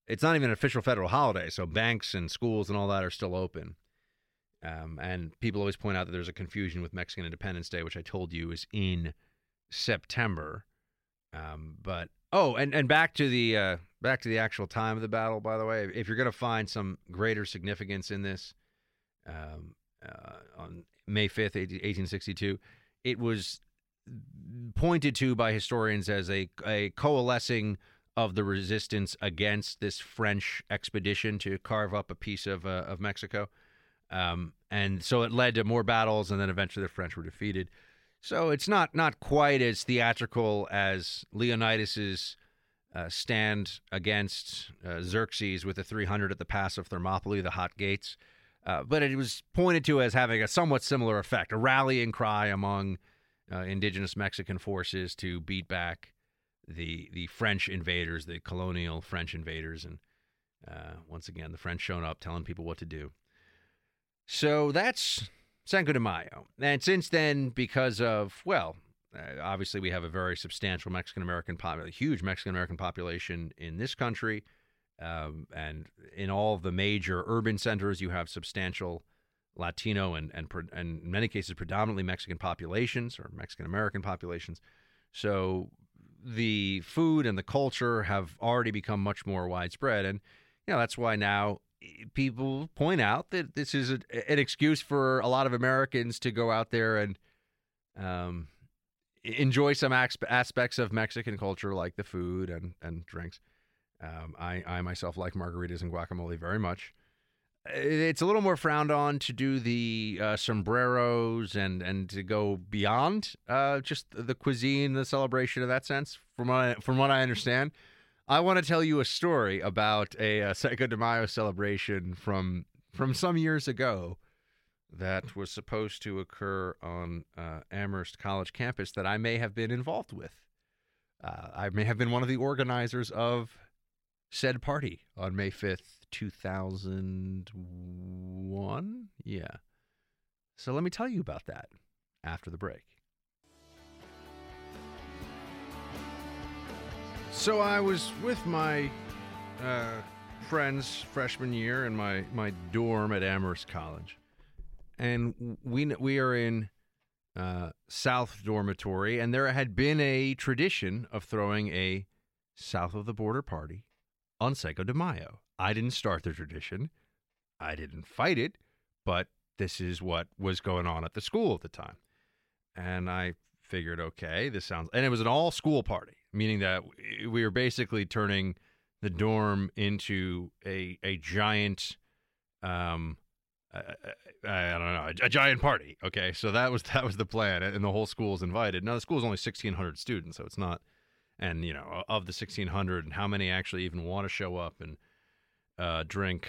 it's not even an official federal holiday. So banks and schools and all that are still open. Um, and people always point out that there's a confusion with Mexican Independence Day, which I told you is in September. Um, but oh, and, and back to the uh, back to the actual time of the battle. By the way, if you're going to find some greater significance in this, um, uh, on May 5th, 1862, it was pointed to by historians as a a coalescing of the resistance against this French expedition to carve up a piece of uh, of Mexico. Um, and so it led to more battles, and then eventually the French were defeated. So it's not not quite as theatrical as Leonidas's uh, stand against uh, Xerxes with the 300 at the pass of Thermopylae, the hot gates. Uh, but it was pointed to as having a somewhat similar effect, a rallying cry among uh, indigenous Mexican forces to beat back the the French invaders, the colonial French invaders, and uh, once again the French showing up, telling people what to do. So that's Cinco de Mayo. And since then, because of, well, uh, obviously we have a very substantial Mexican American, a huge Mexican American population in this country. Um, and in all the major urban centers, you have substantial Latino and, and, and in many cases, predominantly Mexican populations or Mexican American populations. So the food and the culture have already become much more widespread. And, you know, that's why now people point out that this is a, an excuse for a lot of Americans to go out there and um, enjoy some aspects of Mexican culture, like the food and and drinks. Um, I I myself like margaritas and guacamole very much. It's a little more frowned on to do the uh, sombreros and and to go beyond uh, just the cuisine, the celebration of that sense. From what I, from what I understand. I want to tell you a story about a, a Cinco de Mayo celebration from from some years ago that was supposed to occur on uh, Amherst College campus that I may have been involved with. Uh, I may have been one of the organizers of said party on May 5th, 2001. Yeah. So let me tell you about that after the break. So I was with my uh, friends freshman year in my, my dorm at Amherst College, and we we are in uh, South Dormitory, and there had been a tradition of throwing a south of the border party on Cinco de Mayo. I didn't start the tradition, I didn't fight it, but this is what was going on at the school at the time, and I figured, okay, this sounds, and it was an all school party meaning that we were basically turning the dorm into a a giant um I, I don't know a, a, giant party okay? So that was <laughs> that was the plan and the whole school is invited. Now the school is only 1600 students so it's not and you know of the 1600 and how many actually even want to show up and uh, drink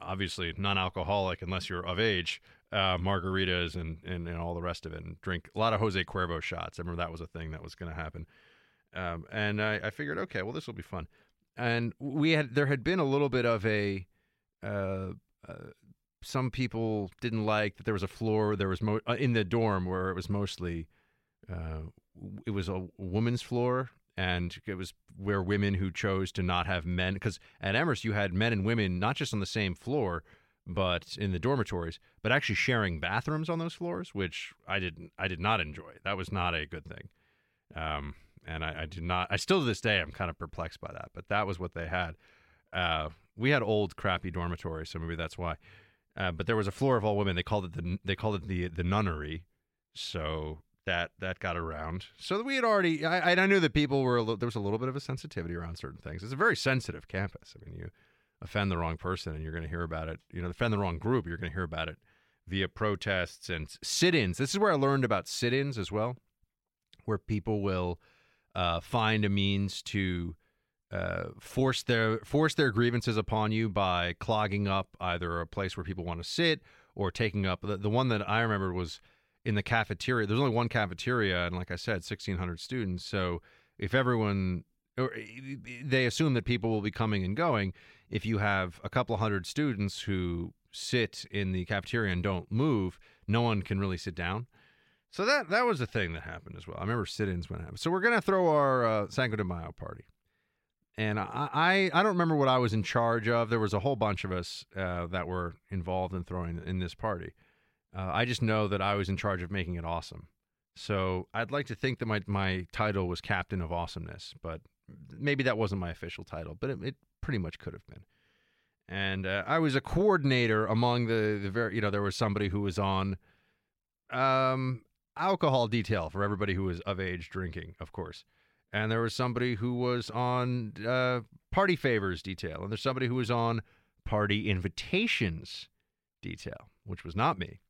obviously non-alcoholic unless you're of age uh, margaritas and, and, and all the rest of it and drink a lot of jose cuervo shots i remember that was a thing that was going to happen um, and I, I, figured, okay, well, this will be fun. And we had there had been a little bit of a uh, uh, some people didn't like that there was a floor there was mo- uh, in the dorm where it was mostly uh, it was a woman's floor and it was where women who chose to not have men because at Amherst you had men and women not just on the same floor but in the dormitories but actually sharing bathrooms on those floors which I didn't I did not enjoy that was not a good thing um, and I, I do not. I still to this day I'm kind of perplexed by that, but that was what they had. Uh, we had old crappy dormitories, so maybe that's why. Uh, but there was a floor of all women. They called it the they called it the the nunnery. So that that got around. So we had already. I, I knew that people were. Little, there was a little bit of a sensitivity around certain things. It's a very sensitive campus. I mean, you offend the wrong person, and you're going to hear about it. You know, offend the wrong group, you're going to hear about it via protests and sit-ins. This is where I learned about sit-ins as well, where people will uh, find a means to uh, force their force their grievances upon you by clogging up either a place where people want to sit or taking up the, the one that I remember was in the cafeteria. There's only one cafeteria, and like I said, 1,600 students. So if everyone or they assume that people will be coming and going. If you have a couple hundred students who sit in the cafeteria and don't move, no one can really sit down. So that that was a thing that happened as well. I remember sit-ins when it happened. So we're gonna throw our uh, Cinco de Mayo party, and I, I I don't remember what I was in charge of. There was a whole bunch of us uh, that were involved in throwing in this party. Uh, I just know that I was in charge of making it awesome. So I'd like to think that my my title was Captain of Awesomeness, but maybe that wasn't my official title, but it, it pretty much could have been. And uh, I was a coordinator among the the very you know there was somebody who was on um alcohol detail for everybody who was of age drinking, of course. And there was somebody who was on uh, party favors detail, and there's somebody who was on party invitations detail, which was not me.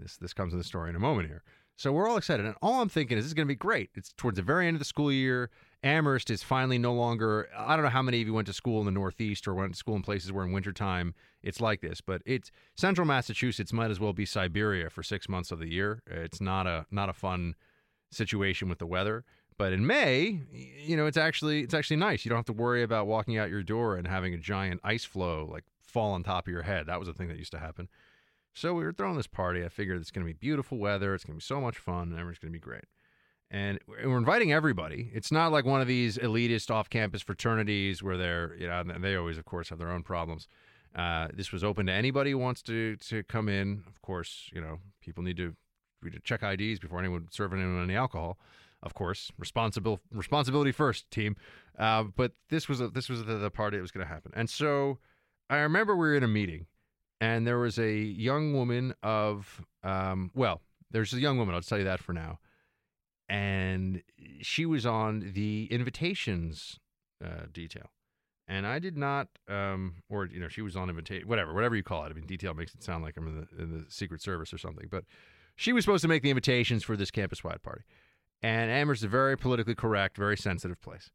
This this comes in the story in a moment here. So we're all excited, and all I'm thinking is this is going to be great. It's towards the very end of the school year. Amherst is finally no longer. I don't know how many of you went to school in the Northeast or went to school in places where in wintertime it's like this, but it's central Massachusetts might as well be Siberia for six months of the year. It's not a not a fun situation with the weather. But in May, you know, it's actually it's actually nice. You don't have to worry about walking out your door and having a giant ice floe like fall on top of your head. That was a thing that used to happen. So we were throwing this party. I figured it's going to be beautiful weather. It's going to be so much fun, and everyone's going to be great. And we're inviting everybody. It's not like one of these elitist off-campus fraternities where they're, you know, they always, of course, have their own problems. Uh, this was open to anybody who wants to to come in. Of course, you know, people need to, need to check IDs before anyone serving anyone any alcohol. Of course, responsible responsibility first, team. Uh, but this was a, this was the, the party that was going to happen. And so I remember we were in a meeting and there was a young woman of um, well there's a young woman i'll tell you that for now. And she was on the invitations uh, detail. And i did not um, or you know she was on invitation whatever whatever you call it. I mean detail makes it sound like i'm in the, in the secret service or something but she was supposed to make the invitations for this campus-wide party. And amherst is a very politically correct very sensitive place.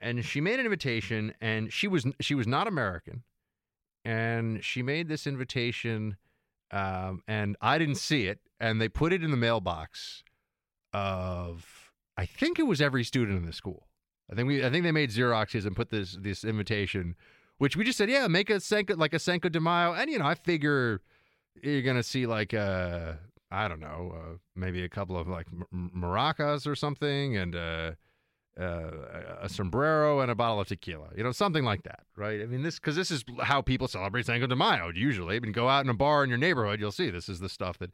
And she made an invitation and she was she was not american and she made this invitation, um, and I didn't see it, and they put it in the mailbox of I think it was every student in the school. I think we I think they made Xeroxes and put this this invitation, which we just said, yeah, make a Cinco like a Cinco de Mayo, and you know I figure you're gonna see like uh I don't know uh, maybe a couple of like maracas or something, and uh, uh, a sombrero and a bottle of tequila, you know, something like that, right? I mean, this because this is how people celebrate Cinco de Mayo usually. I mean, go out in a bar in your neighborhood, you'll see this is the stuff that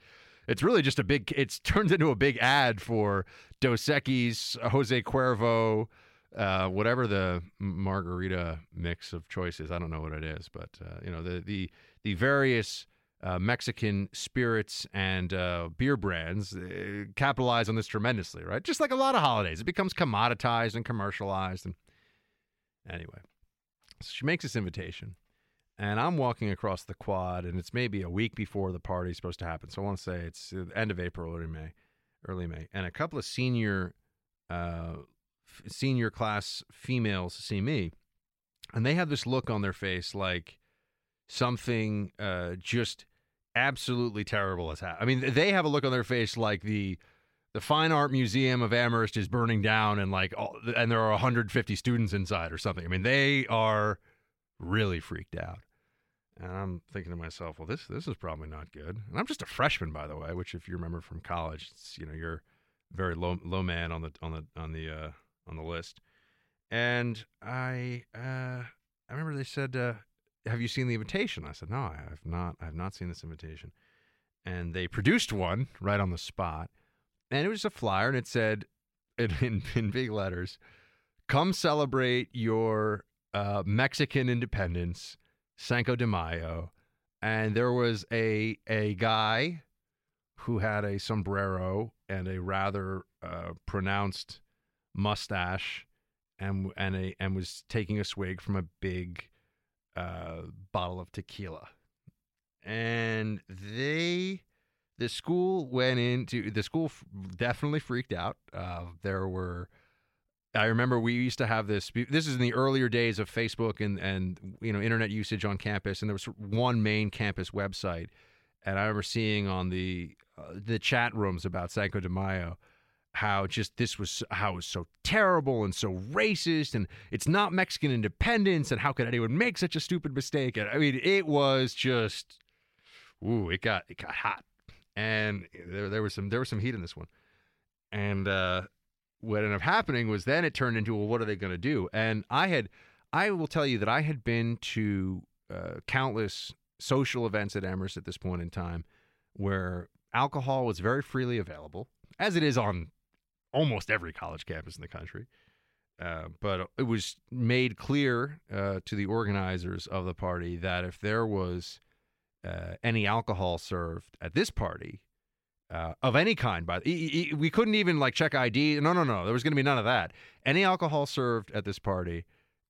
it's really just a big. It's turned into a big ad for Dos Equis, Jose Cuervo, uh, whatever the margarita mix of choices. I don't know what it is, but uh, you know the the the various uh, Mexican spirits and uh, beer brands uh, capitalize on this tremendously, right? Just like a lot of holidays, it becomes commoditized and commercialized. And anyway, so she makes this invitation, and I'm walking across the quad, and it's maybe a week before the party's supposed to happen. So I want to say it's the end of April, early May, early May, and a couple of senior, uh, f- senior class females see me, and they have this look on their face like something uh, just absolutely terrible has happened. I mean, they have a look on their face like the the Fine Art Museum of Amherst is burning down, and like, all, and there are 150 students inside or something. I mean, they are really freaked out. And I'm thinking to myself, well, this this is probably not good. And I'm just a freshman, by the way, which, if you remember from college, it's, you know, you're very low low man on the on the on the uh, on the list. And I uh, I remember they said, uh, have you seen the invitation? I said, no, I have not. I have not seen this invitation. And they produced one right on the spot. And it was a flyer and it said in, in big letters, come celebrate your uh, Mexican independence, Cinco de Mayo. And there was a, a guy who had a sombrero and a rather uh, pronounced mustache and, and, a, and was taking a swig from a big uh, bottle of tequila. And they, the school went into, the school definitely freaked out. Uh, there were I remember we used to have this. This is in the earlier days of Facebook and and you know internet usage on campus, and there was one main campus website, and I remember seeing on the uh, the chat rooms about Cinco de Mayo how just this was how it was so terrible and so racist, and it's not Mexican independence, and how could anyone make such a stupid mistake? And I mean, it was just, ooh, it got it got hot, and there there was some there was some heat in this one, and. uh what ended up happening was then it turned into well what are they going to do and i had i will tell you that i had been to uh, countless social events at Amherst at this point in time where alcohol was very freely available as it is on almost every college campus in the country uh, but it was made clear uh, to the organizers of the party that if there was uh, any alcohol served at this party, uh, of any kind. By e- e- we couldn't even like check ID. No, no, no. There was going to be none of that. Any alcohol served at this party,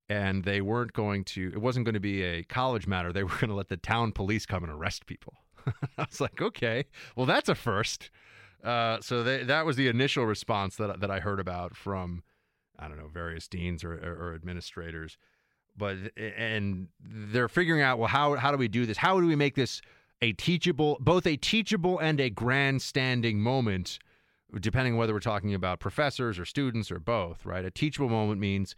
and they weren't going to. It wasn't going to be a college matter. They were going to let the town police come and arrest people. <laughs> I was like, okay, well, that's a first. Uh, so they, that was the initial response that that I heard about from, I don't know, various deans or, or, or administrators. But and they're figuring out well how how do we do this? How do we make this a teachable, both a teachable and a grandstanding moment, depending on whether we're talking about professors or students or both, right? A teachable moment means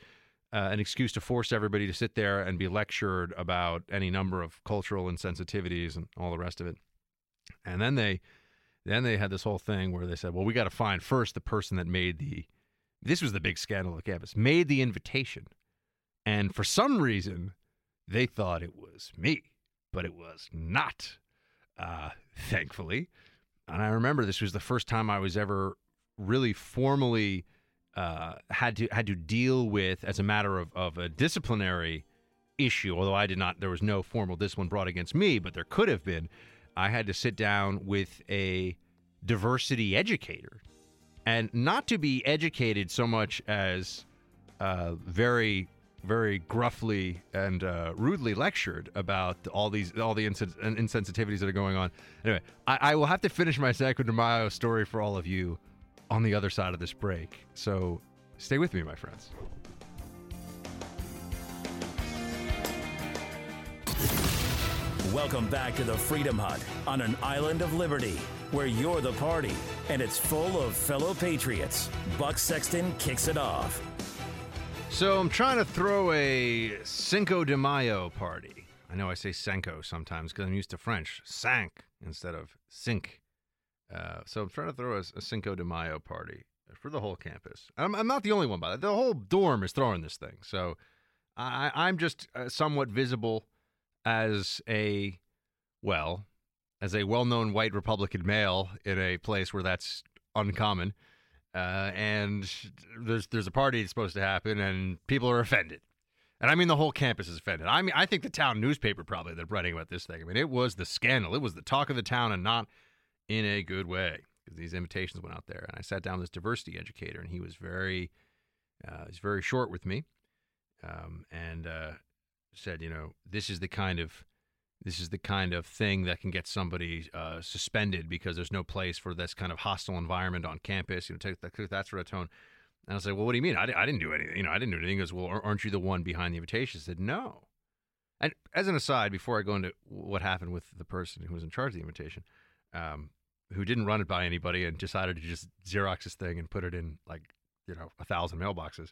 uh, an excuse to force everybody to sit there and be lectured about any number of cultural insensitivities and all the rest of it. And then they, then they had this whole thing where they said, well, we got to find first the person that made the, this was the big scandal of campus, made the invitation. And for some reason, they thought it was me, but it was not uh, thankfully. And I remember this was the first time I was ever really formally uh, had to had to deal with as a matter of, of a disciplinary issue. Although I did not, there was no formal discipline brought against me, but there could have been. I had to sit down with a diversity educator, and not to be educated so much as uh, very very gruffly and uh, rudely lectured about all these all the insens- insensitivities that are going on. Anyway, I, I, will have to finish my Cinco de Mayo story for all of you on the other side of this break. So stay with me, my friends. Welcome back to the Freedom Hut on an island of liberty where you're the party and it's full of fellow patriots. Buck Sexton kicks it off. So I'm trying to throw a Cinco de Mayo party. I know I say Cinco sometimes because I'm used to French. sank instead of sink. Uh, so I'm trying to throw a, a, Cinco de Mayo party for the whole campus. I'm, I'm not the only one, by the The whole dorm is throwing this thing. So I, I'm just uh, somewhat visible as a, well, as a well-known white Republican male in a place where that's uncommon. Uh, and there's there's a party that's supposed to happen, and people are offended. And I mean, the whole campus is offended. I mean, I think the town newspaper probably they're writing about this thing. I mean, it was the scandal. It was the talk of the town, and not in a good way because these invitations went out there. And I sat down with this diversity educator, and he was very, uh, he's very short with me, um, and uh, said, you know, this is the kind of this is the kind of thing that can get somebody uh, suspended because there's no place for this kind of hostile environment on campus. You know, take that, that sort of tone. And I was like, well, what do you mean? I, I didn't do anything. You know, I didn't do anything. He goes, well, aren't you the one behind the invitation? I said, no. And as an aside, before I go into what happened with the person who was in charge of the invitation, um, who didn't run it by anybody and decided to just Xerox this thing and put it in like, you know, a thousand mailboxes.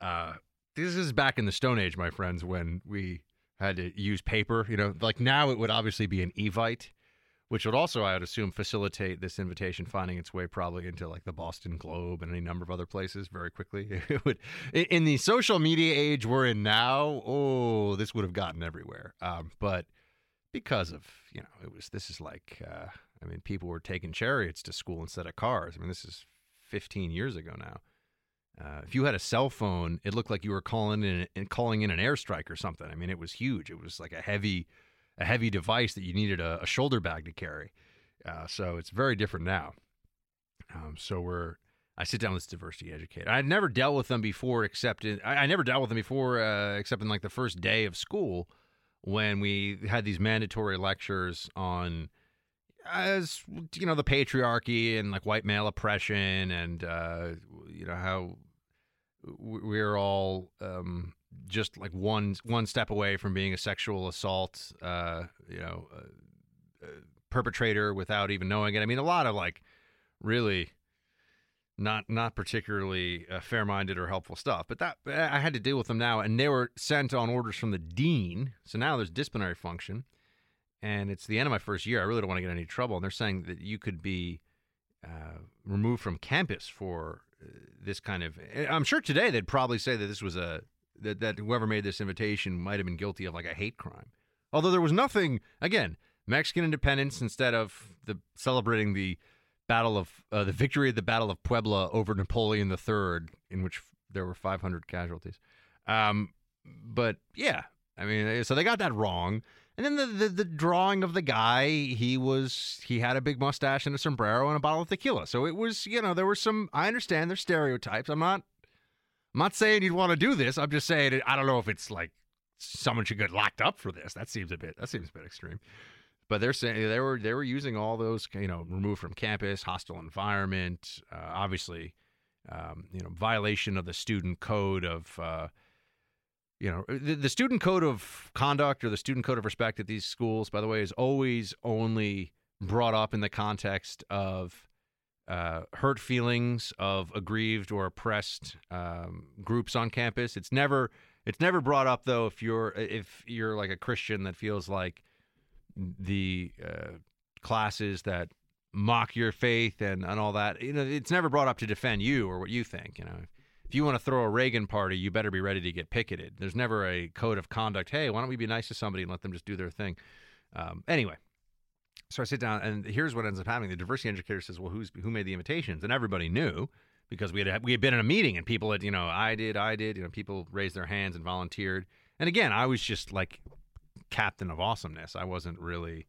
Uh, this is back in the Stone Age, my friends, when we had to use paper. You know, like now it would obviously be an Evite, which would also, I would assume, facilitate this invitation finding its way probably into like the Boston Globe and any number of other places very quickly. <laughs> It would, in the social media age we're in now, oh, this would have gotten everywhere. Um, but because of you know, it was this is like, uh, I mean, people were taking chariots to school instead of cars. I mean, this is 15 years ago now. Uh, if you had a cell phone, it looked like you were calling in and calling in an airstrike or something. I mean, it was huge. It was like a heavy, a heavy device that you needed a, a shoulder bag to carry. Uh, so it's very different now. Um, so we're, I sit down with this diversity educator. I had never dealt with them before, except in, I, I never dealt with them before, uh, except in like the first day of school when we had these mandatory lectures on as you know the patriarchy and like white male oppression and uh, you know how we're all um, just like one one step away from being a sexual assault, uh, you know, uh, uh, perpetrator without even knowing it. I mean, a lot of like really not not particularly uh, fair-minded or helpful stuff. But that I had to deal with them now, and they were sent on orders from the dean. So now there's disciplinary function, and it's the end of my first year. I really don't want to get any trouble, and they're saying that you could be uh, removed from campus for uh, this kind of. I'm sure today they'd probably say that this was a that that whoever made this invitation might have been guilty of like a hate crime. Although there was nothing again Mexican independence instead of the celebrating the battle of uh, the victory of the Battle of Puebla over Napoleon III, in which there were 500 casualties. Um, but yeah, I mean, so they got that wrong. And then the, the, the drawing of the guy, he was he had a big mustache and a sombrero and a bottle of tequila. So it was, you know, there were some. I understand there's stereotypes. I'm not I'm not saying you'd want to do this. I'm just saying I don't know if it's like someone should get locked up for this. That seems a bit that seems a bit extreme. But they're saying they were they were using all those you know removed from campus, hostile environment, uh, obviously, um, you know violation of the student code of. Uh, you know the, the student code of conduct or the student code of respect at these schools by the way is always only brought up in the context of uh, hurt feelings of aggrieved or oppressed um, groups on campus. It's never it's never brought up though if you're if you're like a Christian that feels like the uh, classes that mock your faith and, and all that. You know, it's never brought up to defend you or what you think. You know, if you want to throw a Reagan party, you better be ready to get picketed. There's never a code of conduct. Hey, why don't we be nice to somebody and let them just do their thing? Um, anyway, so I sit down, and here's what ends up happening: the diversity educator says, "Well, who's who made the invitations?" And everybody knew because we had we had been in a meeting, and people had, you know, I did, I did, you know, people raised their hands and volunteered. And again, I was just like captain of awesomeness. I wasn't really,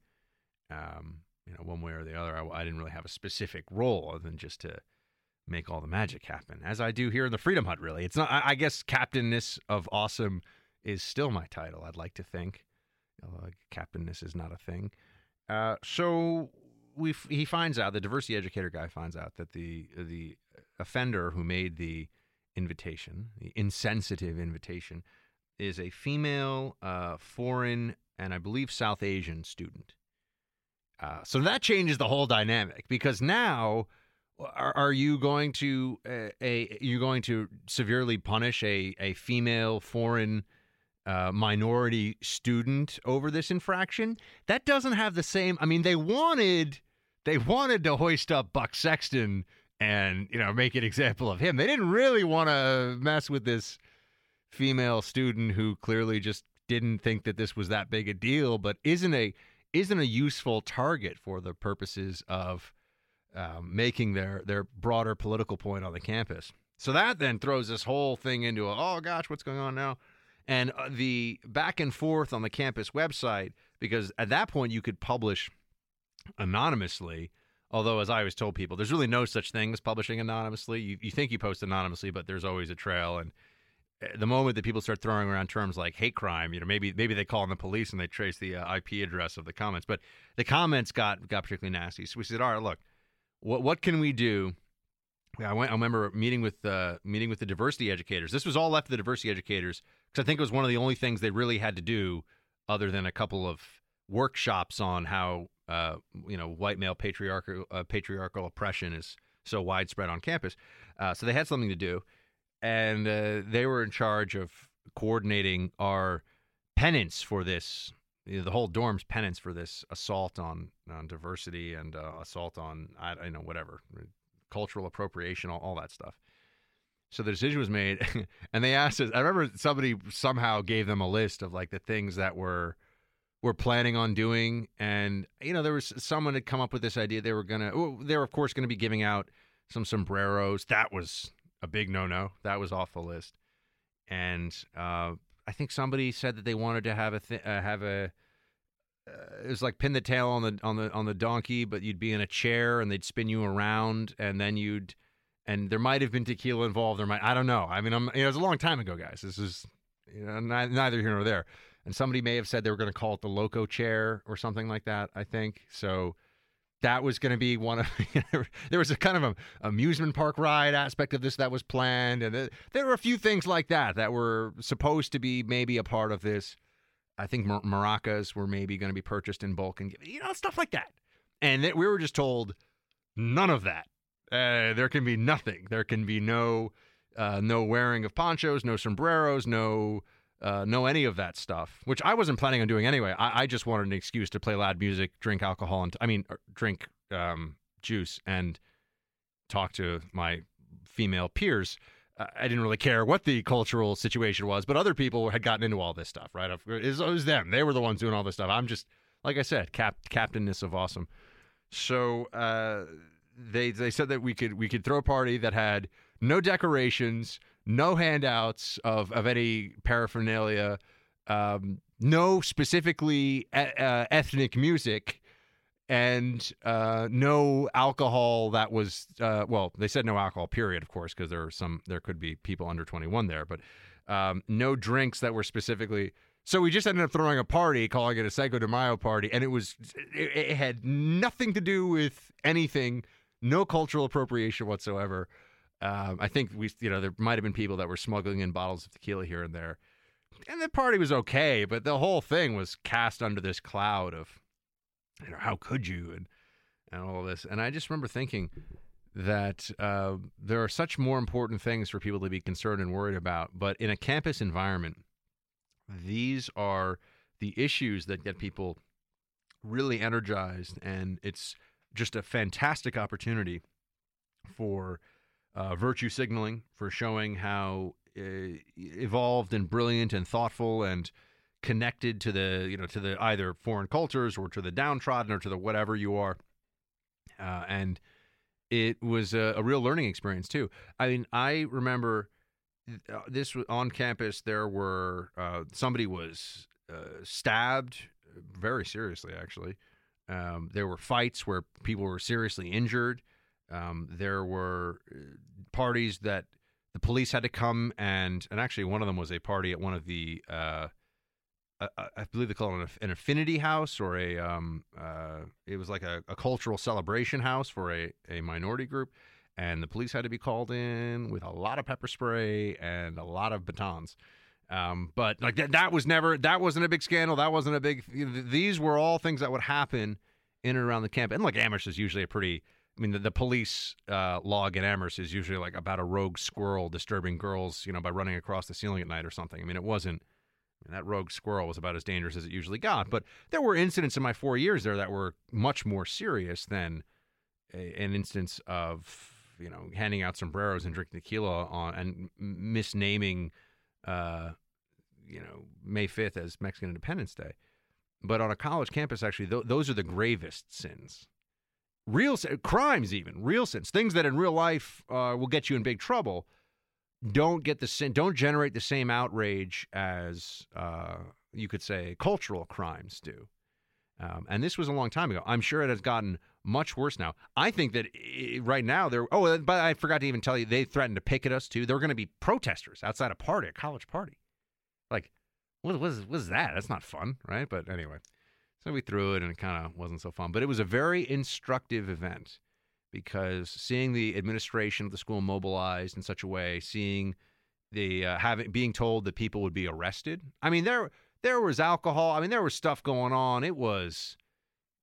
um, you know, one way or the other. I, I, didn't really have a specific role other than just to make all the magic happen, as I do here in the Freedom Hut. Really, it's not. I, guess captainness of awesome is still my title. I'd like to think. Uh, captainness is not a thing. Uh, so we he finds out the diversity educator guy finds out that the the offender who made the invitation, the insensitive invitation, is a female, uh, foreign, and I believe South Asian student. Uh, so that changes the whole dynamic because now are, are you going to uh, a you going to severely punish a a female foreign uh, minority student over this infraction? That doesn't have the same. I mean, they wanted they wanted to hoist up Buck Sexton and you know make an example of him. They didn't really want to mess with this female student who clearly just didn't think that this was that big a deal, but isn't a isn't a useful target for the purposes of um, making their their broader political point on the campus. So that then throws this whole thing into a, oh gosh, what's going on now? And uh, the back and forth on the campus website, because at that point you could publish anonymously. Although, as I always told people, there's really no such thing as publishing anonymously. You, you think you post anonymously, but there's always a trail. And uh, the moment that people start throwing around terms like hate crime, you know, maybe maybe they call in the police and they trace the uh, IP address of the comments. But the comments got got particularly nasty. So we said, all right, look, what what can we do I went. I remember meeting with uh, meeting with the diversity educators. This was all left to the diversity educators because I think it was one of the only things they really had to do, other than a couple of workshops on how uh, you know white male patriarchal uh, patriarchal oppression is so widespread on campus. Uh, so they had something to do, and uh, they were in charge of coordinating our penance for this. You know, the whole dorm's penance for this assault on on diversity and uh, assault on I, I know whatever cultural appropriation, all, all that stuff. So the decision was made, <laughs> and they asked us. I remember somebody somehow gave them a list of like the things that were were planning on doing, and you know there was someone had come up with this idea. They were gonna, they were of course to be giving out some sombreros. That was a big no no. That was off the list. And uh, I think somebody said that they wanted to have a th- uh, have a uh, it was like pin the tail on the on the on the donkey, but you'd be in a chair and they'd spin you around, and then you'd and there might have been tequila involved. There might I don't know. I mean, I'm you know, it was a long time ago, guys. This is you know, neither here nor there. And somebody may have said they were going to call it the loco chair or something like that. I think so. That was going to be one of <laughs> there was a kind of a amusement park ride aspect of this that was planned and there were a few things like that that were supposed to be maybe a part of this. I think mar- maracas were maybe going to be purchased in bulk and you know stuff like that. And th- we were just told none of that. Uh, there can be nothing. There can be no uh, no wearing of ponchos no sombreros no uh, know any of that stuff, which I wasn't planning on doing anyway. I, I, just wanted an excuse to play loud music, drink alcohol, and I mean, er, drink um, juice and talk to my female peers. I didn't really care what the cultural situation was, but other people had gotten into all this stuff, right? It was, it was them. They were the ones doing all this stuff. I'm just, like I said, cap, captainness of awesome. So uh, they they said that we could we could throw a party that had no decorations, no handouts of, of any paraphernalia, um, no specifically uh, ethnic music, and uh, no alcohol that was uh, well, they said no alcohol, period, of course, because there are some there could be people under 21 there, but um, no drinks that were specifically. So we just ended up throwing a party, calling it a Psycho de Mayo party, and it was it, it had nothing to do with anything, no cultural appropriation whatsoever. Um, I think we, you know, there might have been people that were smuggling in bottles of tequila here and there, and the party was okay, but the whole thing was cast under this cloud of, you know, how could you and and all this. And I just remember thinking that uh, there are such more important things for people to be concerned and worried about. But in a campus environment, these are the issues that get people really energized, and it's just a fantastic opportunity for uh, virtue signaling for showing how uh, evolved and brilliant and thoughtful and connected to the you know to the either foreign cultures or to the downtrodden or to the whatever you are. Uh, and it was a, a, real learning experience too. I mean i remember uh, this was on campus there were uh, somebody was uh, stabbed very seriously actually. Um, there were fights where people were seriously injured um, there were uh, parties that the police had to come and and actually one of them was a party at one of the uh, I, I, believe they call it an, affinity house or a um, uh, it was like a, a, cultural celebration house for a, a minority group. And the police had to be called in with a lot of pepper spray and a lot of batons. Um, but like that, that was never that wasn't a big scandal. That wasn't a big these were all things that would happen in and around the camp. And like Amherst is usually a pretty I mean, the, the police uh, log in Amherst is usually like about a rogue squirrel disturbing girls, you know, by running across the ceiling at night or something. I mean, it wasn't. I mean, that rogue squirrel was about as dangerous as it usually got. But there were incidents in my four years there that were much more serious than a, an instance of you know handing out sombreros and drinking tequila on and misnaming, uh, you know, May fifth as Mexican Independence Day. But on a college campus, actually, th- those are the gravest sins real crimes, even real sins, things that in real life uh, will get you in big trouble, don't get the don't generate the same outrage as uh, you could say cultural crimes do. Um, and this was a long time ago. I'm sure it has gotten much worse now. I think that it, right now they're. Oh, but I forgot to even tell you they threatened to picket us too. They're going to be protesters outside a party, a college party. Like, what was what is that? That's not fun, right? But anyway. So we threw it and it kind of wasn't so fun. But it was a very instructive event because seeing the administration of the school mobilized in such a way, seeing the uh, having being told that people would be arrested. I mean, there there was alcohol. I mean, there was stuff going on. It was,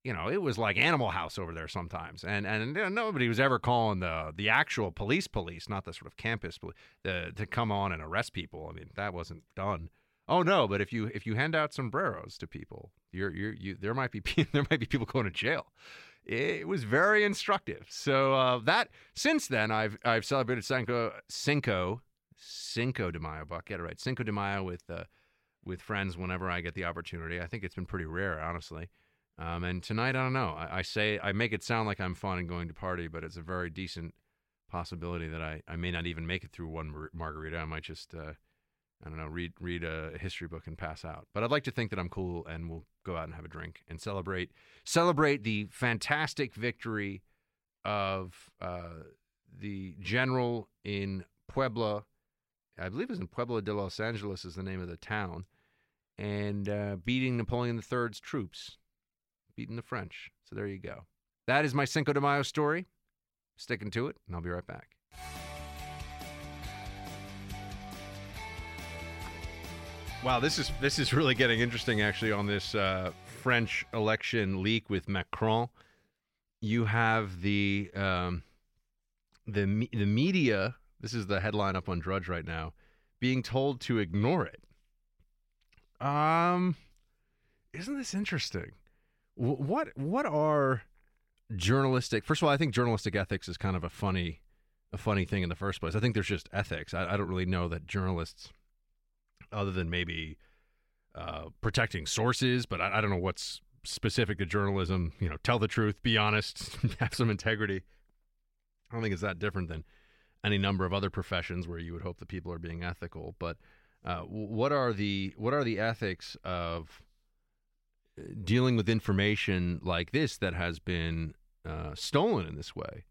you know, it was like Animal House over there sometimes. And and you know, nobody was ever calling the the actual police police, not the sort of campus police, the, to come on and arrest people. I mean, that wasn't done. Oh no, but if you if you hand out sombreros to people, you're you're you there might be <laughs> there might be people going to jail. It was very instructive. So uh, that since then I've I've celebrated Cinco Cinco Cinco de Mayo. Buck, get it right. Cinco de Mayo with uh, with friends whenever I get the opportunity. I think it's been pretty rare, honestly. Um, and tonight, I don't know. I, I, say I make it sound like I'm fun and going to party, but it's a very decent possibility that I, I may not even make it through one mar- margarita. I might just uh, I don't know, read read a history book and pass out. But I'd like to think that I'm cool and we'll go out and have a drink and celebrate celebrate the fantastic victory of uh, the general in Puebla. I believe it's in Puebla de Los Angeles is the name of the town, and uh, beating Napoleon III's troops, beating the French. So there you go. That is my Cinco de Mayo story. Sticking to it, and I'll be right back. Wow, this is this is really getting interesting actually on this uh, French election leak with Macron. You have the um, the the media. This is the headline up on Drudge right now, being told to ignore it. Um, isn't this interesting? Wh- What what are journalistic? First of all, I think journalistic ethics is kind of a funny a funny thing in the first place. I think there's just ethics. I, I don't really know that journalists, other than maybe uh, protecting sources, but I, I don't know what's specific to journalism. You know, tell the truth, be honest, <laughs> have some integrity. I don't think it's that different than any number of other professions where you would hope that people are being ethical. But uh, what are the what are the ethics of uh, dealing with information like this that has been uh, stolen in this way?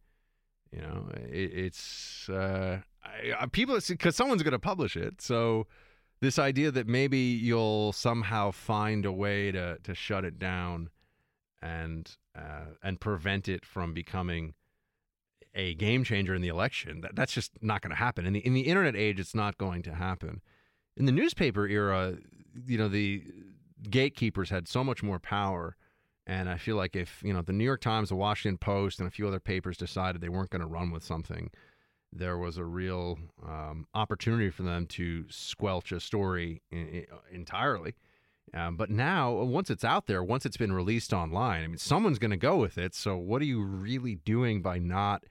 You know, it, it's uh, I, people because someone's going to publish it. So this idea that maybe you'll somehow find a way to to shut it down and uh, and prevent it from becoming a game changer in the election. That, that's just not going to happen. In the in the internet age, it's not going to happen. In the newspaper era, you know, the gatekeepers had so much more power. And I feel like if, you know, the New York Times, the Washington Post, and a few other papers decided they weren't going to run with something, there was a real um, opportunity for them to squelch a story in, in, entirely. Um, but now, once it's out there, once it's been released online, I mean, someone's going to go with it. So, what are you really doing by not?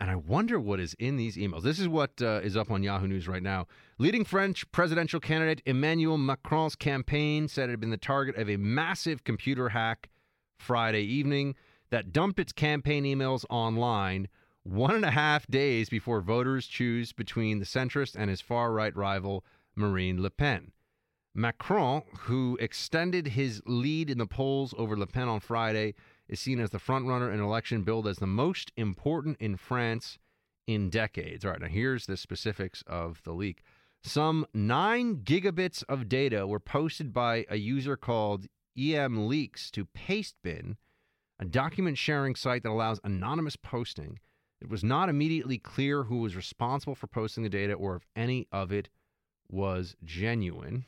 And I wonder what is in these emails. This is what uh, is up on Yahoo News right now. Leading French presidential candidate Emmanuel Macron's campaign said it had been the target of a massive computer hack Friday evening that dumped its campaign emails online one and a half days before voters choose between the centrist and his far right rival, Marine Le Pen. Macron, who extended his lead in the polls over Le Pen on Friday, is seen as the frontrunner in an election billed as the most important in France in decades. All right, now here's the specifics of the leak. Some nine gigabits of data were posted by a user called EM Leaks to Pastebin, a document sharing site that allows anonymous posting. It was not immediately clear who was responsible for posting the data or if any of it was genuine.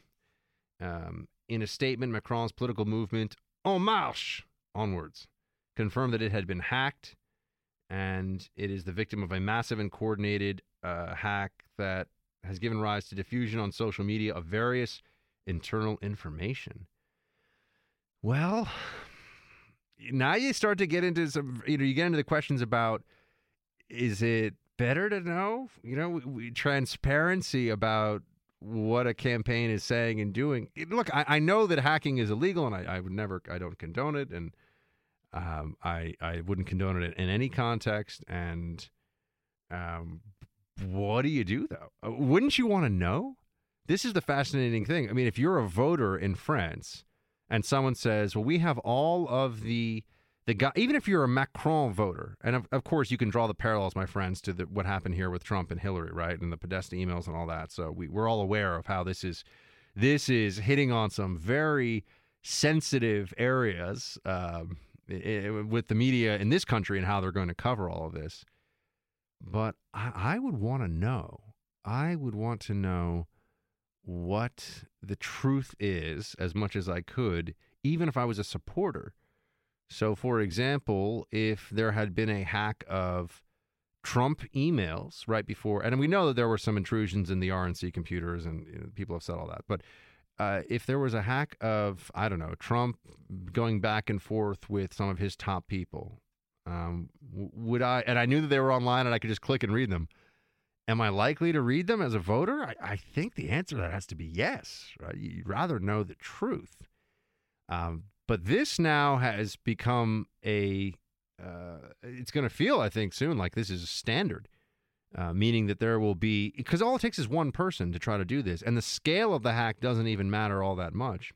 Um, in a statement, Macron's political movement, En Marche, onwards, confirmed that it had been hacked and it is the victim of a massive and coordinated uh, hack that has given rise to diffusion on social media of various internal information. Well, now you start to get into some, you know, you get into the questions about is it better to know, you know, we, we, transparency about what a campaign is saying and doing. Look, I, I know that hacking is illegal, and I, I, would never, I don't condone it, and um, I, I wouldn't condone it in any context. And um, what do you do though? Uh, wouldn't you want to know? This is the fascinating thing. I mean, if you're a voter in France and someone says, "Well, we have all of the the guy," even if you're a Macron voter, and of, of course you can draw the parallels, my friends, to the, what happened here with Trump and Hillary, right, and the Podesta emails and all that. So we, we're all aware of how this is this is hitting on some very sensitive areas um, it, with the media in this country and how they're going to cover all of this. But I, I would want to know. I would want to know what the truth is as much as I could, even if I was a supporter. So, for example, if there had been a hack of Trump emails right before, and we know that there were some intrusions in the RNC computers, and you know, people have said all that, but uh, if there was a hack of, I don't know, Trump going back and forth with some of his top people, um, would I, and I knew that they were online and I could just click and read them. Am I likely to read them as a voter? I, I think the answer to that has to be yes. Right? You'd rather know the truth. Um, but this now has become a. Uh, it's going to feel, I think, soon like this is a standard, uh, meaning that there will be because all it takes is one person to try to do this, and the scale of the hack doesn't even matter all that much,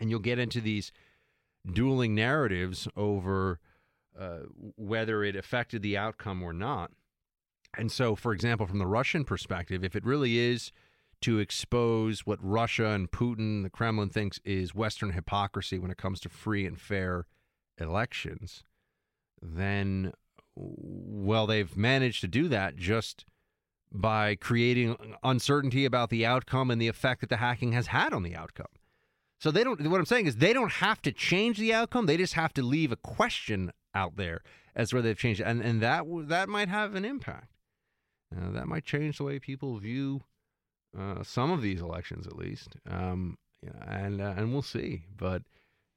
and you'll get into these dueling narratives over uh, whether it affected the outcome or not. And so, for example, from the Russian perspective, if it really is to expose what Russia and Putin, the Kremlin, thinks is Western hypocrisy when it comes to free and fair elections, then well, they've managed to do that just by creating uncertainty about the outcome and the effect that the hacking has had on the outcome. So they don't. What I'm saying is they don't have to change the outcome. They just have to leave a question out there as where they've changed, and and that that might have an impact. Uh, that might change the way people view uh, some of these elections, at least. Um, and uh, and we'll see. But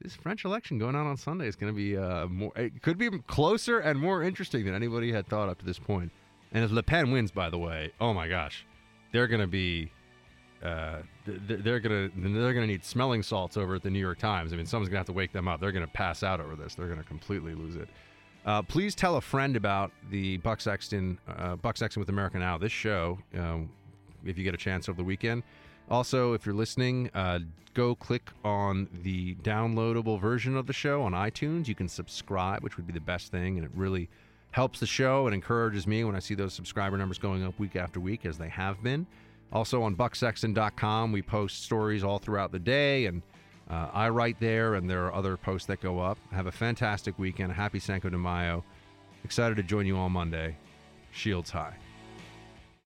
this French election going on on Sunday is going to be uh, more. It could be closer and more interesting than anybody had thought up to this point. And if Le Pen wins, by the way, oh my gosh, they're going to be. Uh, they're gonna they're gonna need smelling salts over at the New York Times. I mean, someone's gonna have to wake them up. They're gonna pass out over this. They're gonna completely lose it. Uh, please tell a friend about the Buck Sexton uh, Buck Sexton with America Now. This show, um, if you get a chance over the weekend. Also, if you're listening, uh, go click on the downloadable version of the show on iTunes. You can subscribe, which would be the best thing, and it really helps the show and encourages me when I see those subscriber numbers going up week after week, as they have been. Also on bucksexton.com, we post stories all throughout the day, and uh, I write there, and there are other posts that go up. Have a fantastic weekend. Happy Cinco de Mayo. Excited to join you all Monday. Shields high.